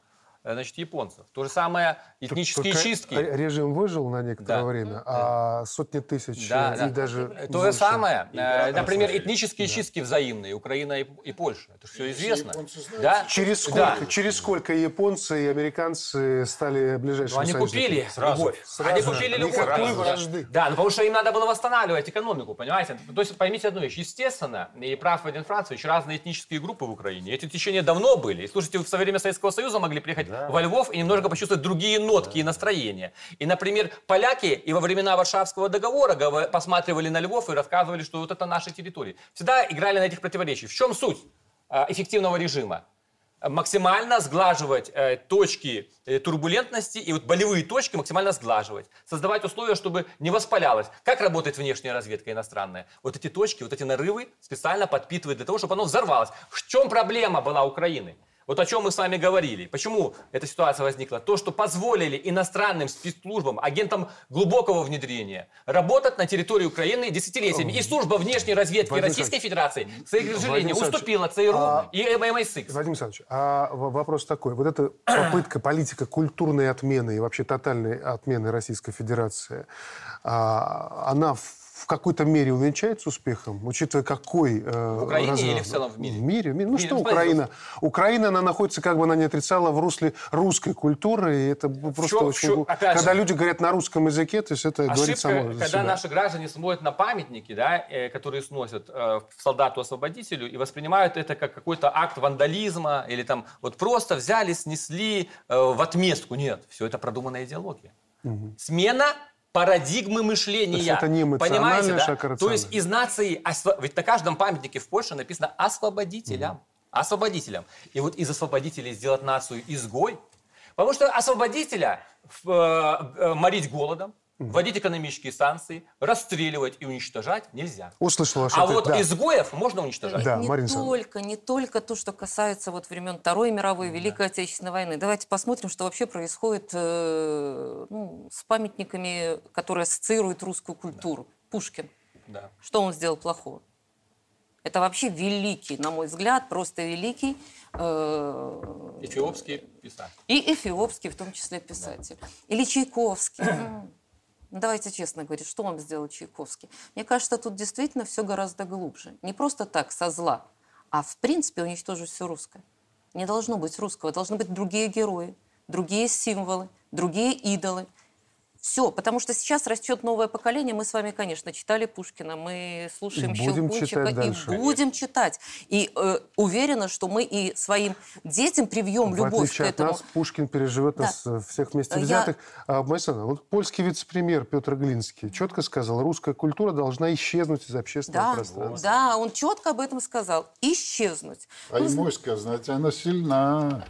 [SPEAKER 3] значит, японцев. То же самое этнические
[SPEAKER 1] Только
[SPEAKER 3] чистки.
[SPEAKER 1] Режим выжил на некоторое да. время, а сотни тысяч
[SPEAKER 3] да,
[SPEAKER 1] и
[SPEAKER 3] да.
[SPEAKER 1] даже
[SPEAKER 3] То же самое, например, этнические да. чистки взаимные, Украина и, и Польша. Это все известно.
[SPEAKER 1] Да? Через, сколько, да. через сколько японцы и американцы стали ближайшими
[SPEAKER 3] ну, они купили сразу. любовь. Сразу. Они купили любовь. Никакой вражды. Да, ну потому что им надо было восстанавливать экономику, понимаете? То есть поймите одну вещь. Естественно, и прав Владимир Францевич, разные этнические группы в Украине. Эти течения давно были. И слушайте, в со время Советского Союза могли приехать да. Во Львов и немножко почувствовать другие нотки да. и настроения. И, например, поляки и во времена Варшавского договора посматривали на Львов и рассказывали, что вот это наши территории. Всегда играли на этих противоречиях. В чем суть э, эффективного режима? максимально сглаживать э, точки э, турбулентности и вот болевые точки максимально сглаживать. Создавать условия, чтобы не воспалялось. Как работает внешняя разведка иностранная? Вот эти точки, вот эти нарывы специально подпитывают для того, чтобы оно взорвалось. В чем проблема была Украины? Вот о чем мы с вами говорили. Почему эта ситуация возникла? То, что позволили иностранным спецслужбам, агентам глубокого внедрения работать на территории Украины десятилетиями. И служба внешней разведки Владимир Российской Федерации, к сожалению, уступила ЦРУ а... и MI6.
[SPEAKER 1] Владимир Александрович, а вопрос такой. Вот эта попытка, политика культурной отмены и вообще тотальной отмены Российской Федерации, она в какой-то мере увенчается успехом, учитывая какой...
[SPEAKER 3] Э, в Украине разрыв? или в целом в мире?
[SPEAKER 1] В мире. Ну в что ну, Украина? Украина, она находится, как бы она не отрицала, в русле русской культуры. И это просто чё, очень... Чё, когда же, люди говорят на русском языке, то есть это ошибка, говорит само
[SPEAKER 3] за когда
[SPEAKER 1] себя.
[SPEAKER 3] наши граждане смотрят на памятники, да, э, которые сносят э, солдату-освободителю, и воспринимают это как какой-то акт вандализма, или там вот просто взяли, снесли э, в отместку. Нет, все это продуманная идеология. Угу. Смена парадигмы мышления. То есть
[SPEAKER 1] это не
[SPEAKER 3] Понимаете, да?
[SPEAKER 1] шаг, а
[SPEAKER 3] То есть из нации, ведь на каждом памятнике в Польше написано освободителям. Угу. Освободителям. И вот из освободителей сделать нацию изгой. Потому что освободителя э, э, морить голодом, Вводить экономические санкции, расстреливать и уничтожать нельзя.
[SPEAKER 1] Услышал ваш
[SPEAKER 3] А ответ, вот да. изгоев можно уничтожать.
[SPEAKER 6] Да, не Марина только, не только то, что касается вот времен Второй мировой, Великой да. Отечественной войны. Давайте посмотрим, что вообще происходит э, ну, с памятниками, которые ассоциируют русскую культуру. Да. Пушкин. Да. Что он сделал плохого? Это вообще великий, на мой взгляд, просто великий.
[SPEAKER 3] Э, эфиопский писатель.
[SPEAKER 6] И эфиопский в том числе писатель. Да. Или Чайковский. <clears throat> Ну, давайте честно говорить, что вам сделал Чайковский? Мне кажется, тут действительно все гораздо глубже. Не просто так, со зла, а в принципе уничтожить все русское. Не должно быть русского, должны быть другие герои, другие символы, другие идолы – все, потому что сейчас растет новое поколение. Мы с вами, конечно, читали Пушкина, мы слушаем и будем Щелкунчика и будем читать. И э, уверена, что мы и своим детям привьем
[SPEAKER 1] в
[SPEAKER 6] любовь
[SPEAKER 1] к этому. От нас Пушкин переживет да. нас э, всех вместе взятых. Я... А, Майсана, вот польский вице-премьер Петр Глинский четко сказал, русская культура должна исчезнуть из общественного
[SPEAKER 6] да,
[SPEAKER 1] пространства.
[SPEAKER 6] Да, он четко об этом сказал. Исчезнуть.
[SPEAKER 4] А ну, ему сказано, она сильна,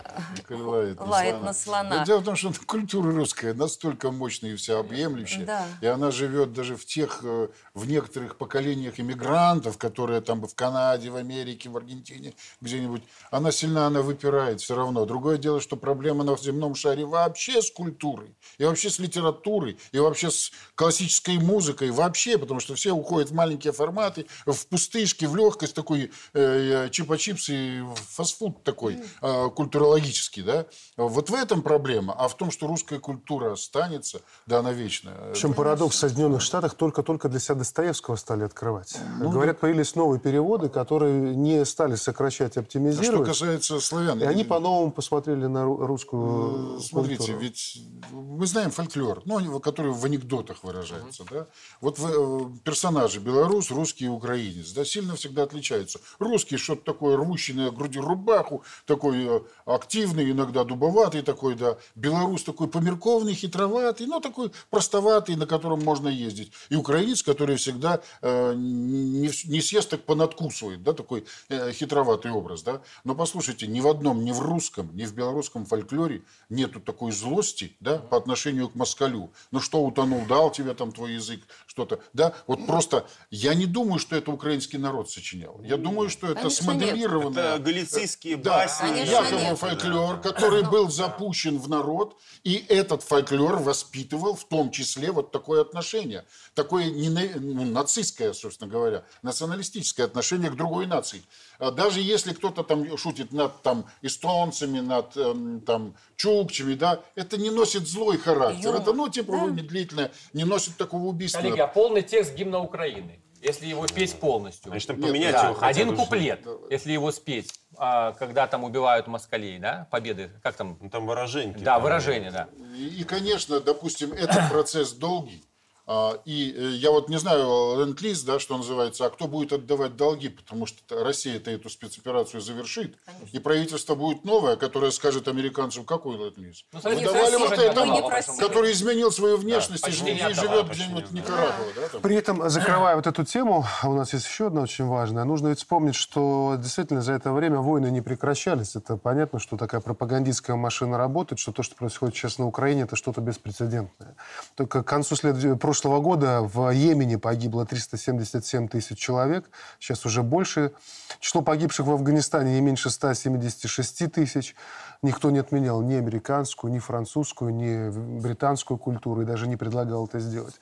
[SPEAKER 4] лает,
[SPEAKER 6] лает на слона.
[SPEAKER 4] Но дело в том, что культура русская настолько мощная всеобъемлющая. Да. И она живет даже в тех, э, в некоторых поколениях иммигрантов, которые там в Канаде, в Америке, в Аргентине, где-нибудь. Она сильна, она выпирает все равно. Другое дело, что проблема на земном шаре вообще с культурой, и вообще с литературой, и вообще с классической музыкой, вообще, потому что все уходят в маленькие форматы, в пустышки, в легкость, такой э чипа-чипс и фастфуд такой э, культурологический, да. Вот в этом проблема. А в том, что русская культура останется, да, она вечная.
[SPEAKER 1] Причем парадокс в Соединенных Штатах только-только для себя Достоевского стали открывать. Ну, Говорят, да. появились новые переводы, которые не стали сокращать, оптимизировать.
[SPEAKER 4] А что касается славян...
[SPEAKER 1] И они по-новому посмотрели на русскую
[SPEAKER 4] Смотрите, культуру. ведь мы знаем фольклор, ну, который в анекдотах выражается. Да? Вот э, персонажи белорус, русский и украинец да, сильно всегда отличаются. Русский что-то такое рвущий на груди рубаху, такой э, активный, иногда дубоватый такой, да. Белорус такой померкованный, хитроватый, но такой такой простоватый, на котором можно ездить. И украинец, который всегда э, не, не съест, так понадкусывает, да, такой э, хитроватый образ, да. Но послушайте, ни в одном, ни в русском, ни в белорусском фольклоре нету такой злости, да, по отношению к москалю. Ну что утонул, дал тебе там твой язык, что-то, да. Вот просто я не думаю, что это украинский народ сочинял. Я думаю, что это Конечно смоделировано.
[SPEAKER 2] Это галицийские басни.
[SPEAKER 4] Да, якобы фольклор, который был запущен в народ, и этот фольклор воспитывал вызвал в том числе вот такое отношение, такое не, ну, нацистское, собственно говоря, националистическое отношение к другой нации. А даже если кто-то там шутит над там, эстонцами, над эм, там, чукчами, да, это не носит злой характер. Юмор. Это, ну, типа, да. медлительное, не носит такого убийства.
[SPEAKER 3] Коллеги, а полный текст гимна Украины? Если его петь полностью.
[SPEAKER 2] Значит, поменять Нет, его
[SPEAKER 3] да, Один куплет, если его спеть, а, когда там убивают москалей, да, победы, как там?
[SPEAKER 2] Ну, там выражение.
[SPEAKER 3] Да, выражение, да.
[SPEAKER 4] И, и, конечно, допустим, этот процесс долгий. А, и э, я вот не знаю, ленд-лиз, да, что называется, а кто будет отдавать долги, потому что Россия-то эту спецоперацию завершит, Конечно. и правительство будет новое, которое скажет американцам, какой ленд-лиз. Ну, давали вот это, который изменил свою внешность да, и, и живет где-нибудь в Никарагуа. Да,
[SPEAKER 1] При этом, закрывая вот эту тему, у нас есть еще одна очень важная, нужно ведь вспомнить, что действительно за это время войны не прекращались. Это понятно, что такая пропагандистская машина работает, что то, что происходит сейчас на Украине, это что-то беспрецедентное. Только к концу след... прошлого прошлого года в Йемене погибло 377 тысяч человек, сейчас уже больше. Число погибших в Афганистане не меньше 176 тысяч. Никто не отменял ни американскую, ни французскую, ни британскую культуру и даже не предлагал это сделать.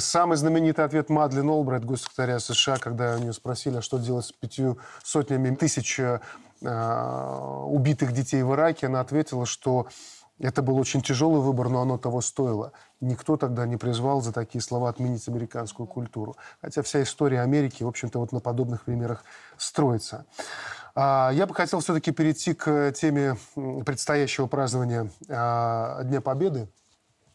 [SPEAKER 1] Самый знаменитый ответ Мадлен Олбрайт, госсекретаря США, когда у нее спросили, а что делать с пятью сотнями тысяч э, убитых детей в Ираке, она ответила, что это был очень тяжелый выбор, но оно того стоило. Никто тогда не призвал за такие слова отменить американскую культуру. Хотя вся история Америки, в общем-то, вот на подобных примерах строится. А, я бы хотел все-таки перейти к теме предстоящего празднования а, Дня Победы.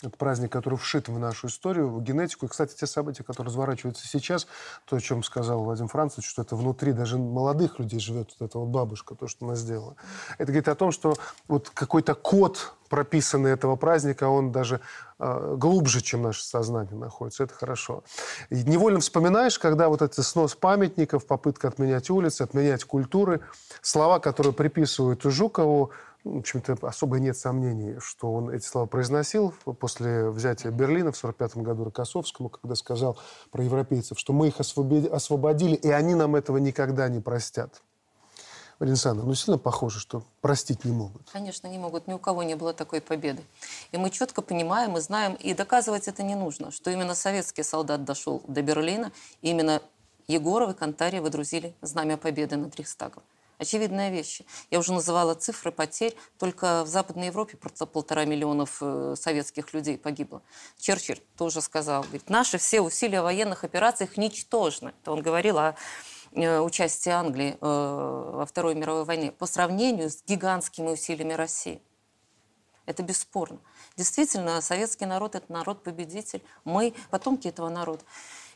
[SPEAKER 1] Это праздник, который вшит в нашу историю, в генетику. И, кстати, те события, которые разворачиваются сейчас, то, о чем сказал Владимир Францович, что это внутри даже молодых людей живет вот эта вот бабушка, то, что она сделала. Это говорит о том, что вот какой-то код, прописанный этого праздника, он даже э, глубже, чем наше сознание находится. Это хорошо. И невольно вспоминаешь, когда вот этот снос памятников, попытка отменять улицы, отменять культуры, слова, которые приписывают Жукову, в общем-то, особо нет сомнений, что он эти слова произносил после взятия Берлина в 1945 году Рокоссовскому, когда сказал про европейцев, что мы их освободили, и они нам этого никогда не простят. Александровна, ну сильно похоже, что простить не могут.
[SPEAKER 6] Конечно, не могут. Ни у кого не было такой победы. И мы четко понимаем и знаем, и доказывать это не нужно, что именно советский солдат дошел до Берлина, именно Егоров и Кантария выдрузили знамя победы над Рейхстагом. Очевидная вещь. Я уже называла цифры потерь. Только в Западной Европе полтора миллионов э, советских людей погибло. Черчилль тоже сказал, говорит, наши все усилия в военных операциях ничтожны. Это он говорил о э, участии Англии э, во Второй мировой войне по сравнению с гигантскими усилиями России. Это бесспорно. Действительно, советский народ – это народ-победитель. Мы – потомки этого народа.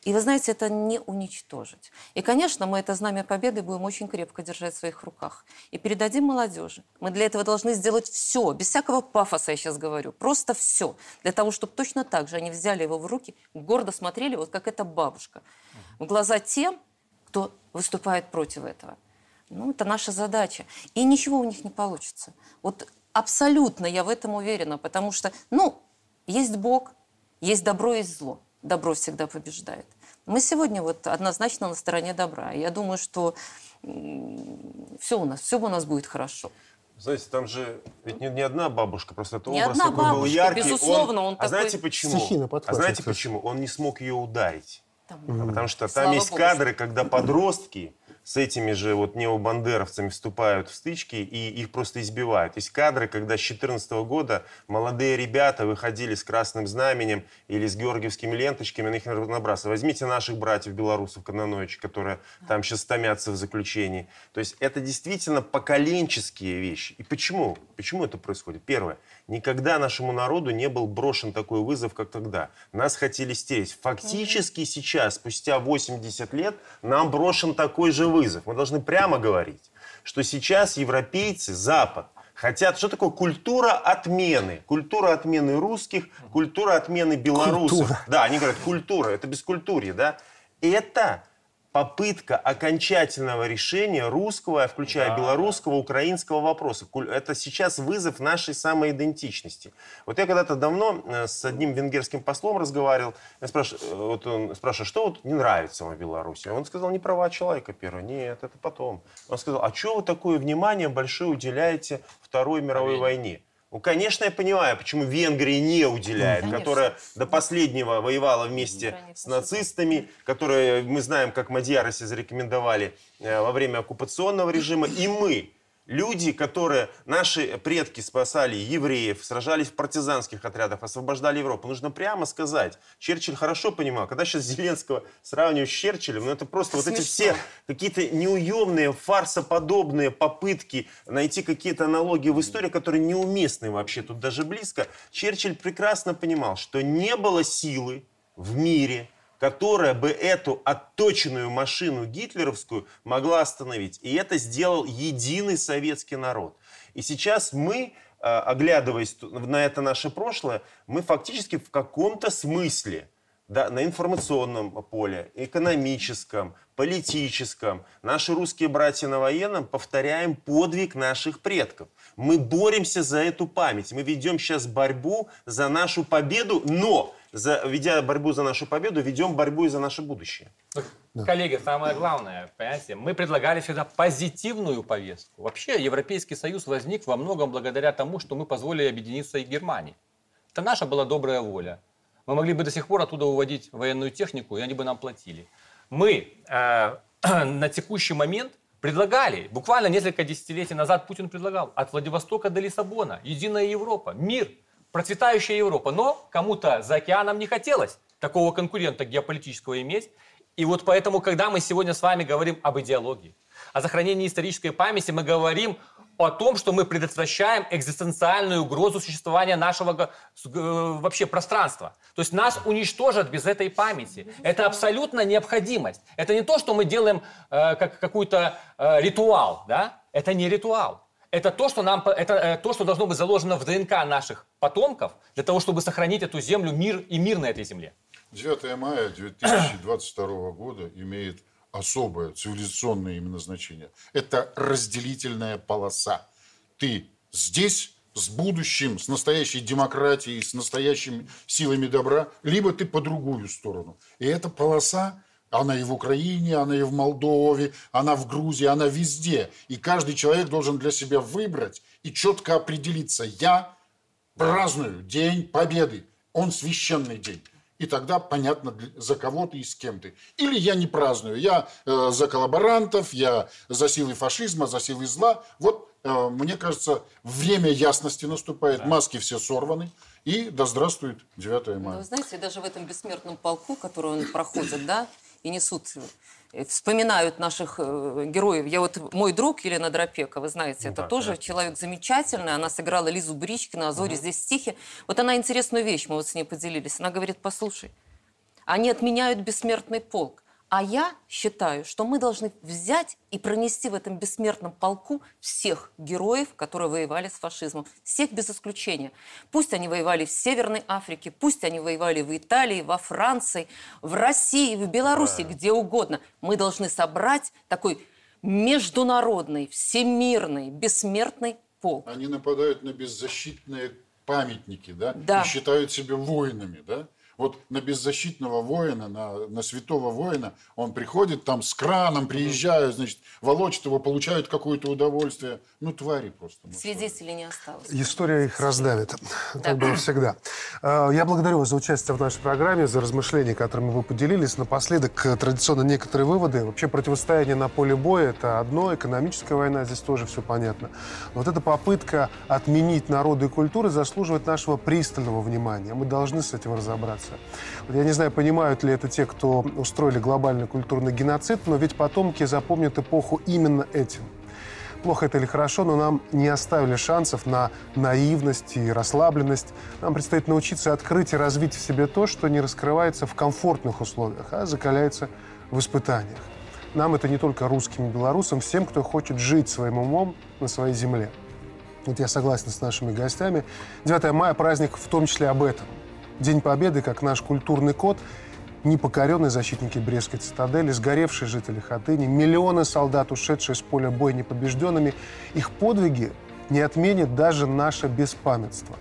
[SPEAKER 6] И вы знаете, это не уничтожить. И, конечно, мы это знамя победы будем очень крепко держать в своих руках. И передадим молодежи. Мы для этого должны сделать все, без всякого пафоса я сейчас говорю, просто все. Для того, чтобы точно так же они взяли его в руки, гордо смотрели, вот как эта бабушка, в глаза тем, кто выступает против этого. Ну, это наша задача. И ничего у них не получится. Вот абсолютно я в этом уверена, потому что, ну, есть Бог, есть добро, есть зло добро всегда побеждает. Мы сегодня вот однозначно на стороне добра. Я думаю, что все у нас, все у нас будет хорошо.
[SPEAKER 2] Знаете, там же ведь не, не одна бабушка, просто это не образ такой бабушка, был яркий.
[SPEAKER 6] Безусловно, он, он
[SPEAKER 2] а такой... знаете почему? А знаете почему? Он не смог ее ударить. Там. Потому что Слава там есть Богу, кадры, когда подростки с этими же вот необандеровцами вступают в стычки и их просто избивают. Есть кадры, когда с 2014 года молодые ребята выходили с красным знаменем или с георгиевскими ленточками, на них набрасывали. Возьмите наших братьев белорусов Кононовича, которые там сейчас томятся в заключении. То есть это действительно поколенческие вещи. И почему? Почему это происходит? Первое. Никогда нашему народу не был брошен такой вызов, как тогда. Нас хотели стереть. Фактически сейчас, спустя 80 лет, нам брошен такой же вызов. Мы должны прямо говорить, что сейчас европейцы, Запад, хотят... Что такое культура отмены? Культура отмены русских, культура отмены белорусов. Культура. Да, они говорят, культура, это бескультурье, да? Это попытка окончательного решения русского, включая да. белорусского, украинского вопроса. Это сейчас вызов нашей самоидентичности. Вот я когда-то давно э, с одним венгерским послом разговаривал, я спрашиваю, э, вот он спрашивает, что вот не нравится вам в Беларуси? Он сказал, не права человека первое. Нет, это потом. Он сказал, а что вы такое внимание большое уделяете Второй мировой Аминь. войне? Ну, конечно, я понимаю, почему Венгрия не уделяет, конечно. которая до последнего воевала вместе конечно. с нацистами, которые, мы знаем, как Мадьяроси зарекомендовали э, во время оккупационного режима, и мы Люди, которые, наши предки спасали евреев, сражались в партизанских отрядах, освобождали Европу. Нужно прямо сказать, Черчилль хорошо понимал, когда сейчас Зеленского сравнивают с Черчиллем, ну это просто вот эти все какие-то неуемные, фарсоподобные попытки найти какие-то аналогии в истории, которые неуместны вообще тут даже близко. Черчилль прекрасно понимал, что не было силы в мире, которая бы эту отточенную машину гитлеровскую могла остановить. И это сделал единый советский народ. И сейчас мы, а, оглядываясь на это наше прошлое, мы фактически в каком-то смысле да, на информационном поле, экономическом, политическом, наши русские братья на военном повторяем подвиг наших предков. Мы боремся за эту память. Мы ведем сейчас борьбу за нашу победу, но за, ведя борьбу за нашу победу, ведем борьбу и за наше будущее.
[SPEAKER 3] Да. Коллеги, самое главное, понимаете, мы предлагали всегда позитивную повестку. Вообще Европейский Союз возник во многом благодаря тому, что мы позволили объединиться и Германии. Это наша была добрая воля. Мы могли бы до сих пор оттуда уводить военную технику, и они бы нам платили. Мы э, <clears throat> на текущий момент предлагали, буквально несколько десятилетий назад Путин предлагал, от Владивостока до Лиссабона, единая Европа, мир – процветающая Европа. Но кому-то за океаном не хотелось такого конкурента геополитического иметь. И вот поэтому, когда мы сегодня с вами говорим об идеологии, о сохранении исторической памяти, мы говорим о том, что мы предотвращаем экзистенциальную угрозу существования нашего э, вообще пространства. То есть нас уничтожат без этой памяти. Это абсолютно необходимость. Это не то, что мы делаем э, как какой-то э, ритуал, да? Это не ритуал это то, что нам, это э, то, что должно быть заложено в ДНК наших потомков для того, чтобы сохранить эту землю, мир и мир на этой земле.
[SPEAKER 4] 9 мая 2022 <coughs> года имеет особое цивилизационное именно значение. Это разделительная полоса. Ты здесь с будущим, с настоящей демократией, с настоящими силами добра, либо ты по другую сторону. И эта полоса она и в Украине, она и в Молдове, она в Грузии, она везде. И каждый человек должен для себя выбрать и четко определиться. Я праздную День Победы. Он священный день. И тогда понятно, за кого ты и с кем ты. Или я не праздную. Я э, за коллаборантов, я за силы фашизма, за силы зла. Вот, э, мне кажется, время ясности наступает. Да. Маски все сорваны. И да здравствует 9 мая. Ну,
[SPEAKER 6] вы знаете, даже в этом бессмертном полку, который он проходит, да, и несут, э, вспоминают наших э, героев. Я вот, мой друг Елена Дропека, вы знаете, ну, это да, тоже да. человек замечательный. Она сыграла Лизу Бричкину, Азори угу. здесь стихи. Вот она интересную вещь, мы вот с ней поделились. Она говорит, послушай, они отменяют бессмертный полк. А я считаю, что мы должны взять и пронести в этом бессмертном полку всех героев, которые воевали с фашизмом. Всех без исключения. Пусть они воевали в Северной Африке, пусть они воевали в Италии, во Франции, в России, в Беларуси, где угодно. Мы должны собрать такой международный, всемирный, бессмертный полк.
[SPEAKER 4] Они нападают на беззащитные памятники, да?
[SPEAKER 6] Да.
[SPEAKER 4] И считают себя воинами, да? Вот на беззащитного воина, на, на святого воина, он приходит там с краном, приезжают, значит, волочат его, получают какое-то удовольствие. Ну, твари просто. Ну,
[SPEAKER 6] Свидетелей не осталось.
[SPEAKER 1] История их раздавит. Да. Так было всегда. А, я благодарю вас за участие в нашей программе, за размышления, которыми вы поделились. Напоследок, э, традиционно некоторые выводы. Вообще противостояние на поле боя – это одно, экономическая война, здесь тоже все понятно. Но вот эта попытка отменить народы и культуры заслуживает нашего пристального внимания. Мы должны с этим разобраться границы. Вот я не знаю, понимают ли это те, кто устроили глобальный культурный геноцид, но ведь потомки запомнят эпоху именно этим. Плохо это или хорошо, но нам не оставили шансов на наивность и расслабленность. Нам предстоит научиться открыть и развить в себе то, что не раскрывается в комфортных условиях, а закаляется в испытаниях. Нам это не только русским и белорусам, всем, кто хочет жить своим умом на своей земле. Вот я согласен с нашими гостями. 9 мая – праздник в том числе об этом – День Победы, как наш культурный код, непокоренные защитники Брестской цитадели, сгоревшие жители Хатыни, миллионы солдат, ушедшие с поля боя непобежденными, их подвиги не отменит даже наше беспамятство.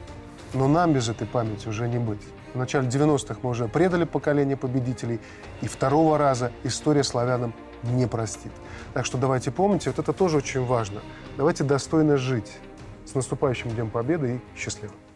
[SPEAKER 1] Но нам без этой памяти уже не быть. В начале 90-х мы уже предали поколение победителей, и второго раза история славянам не простит. Так что давайте помните, вот это тоже очень важно. Давайте достойно жить С наступающим Днем Победы и счастливо!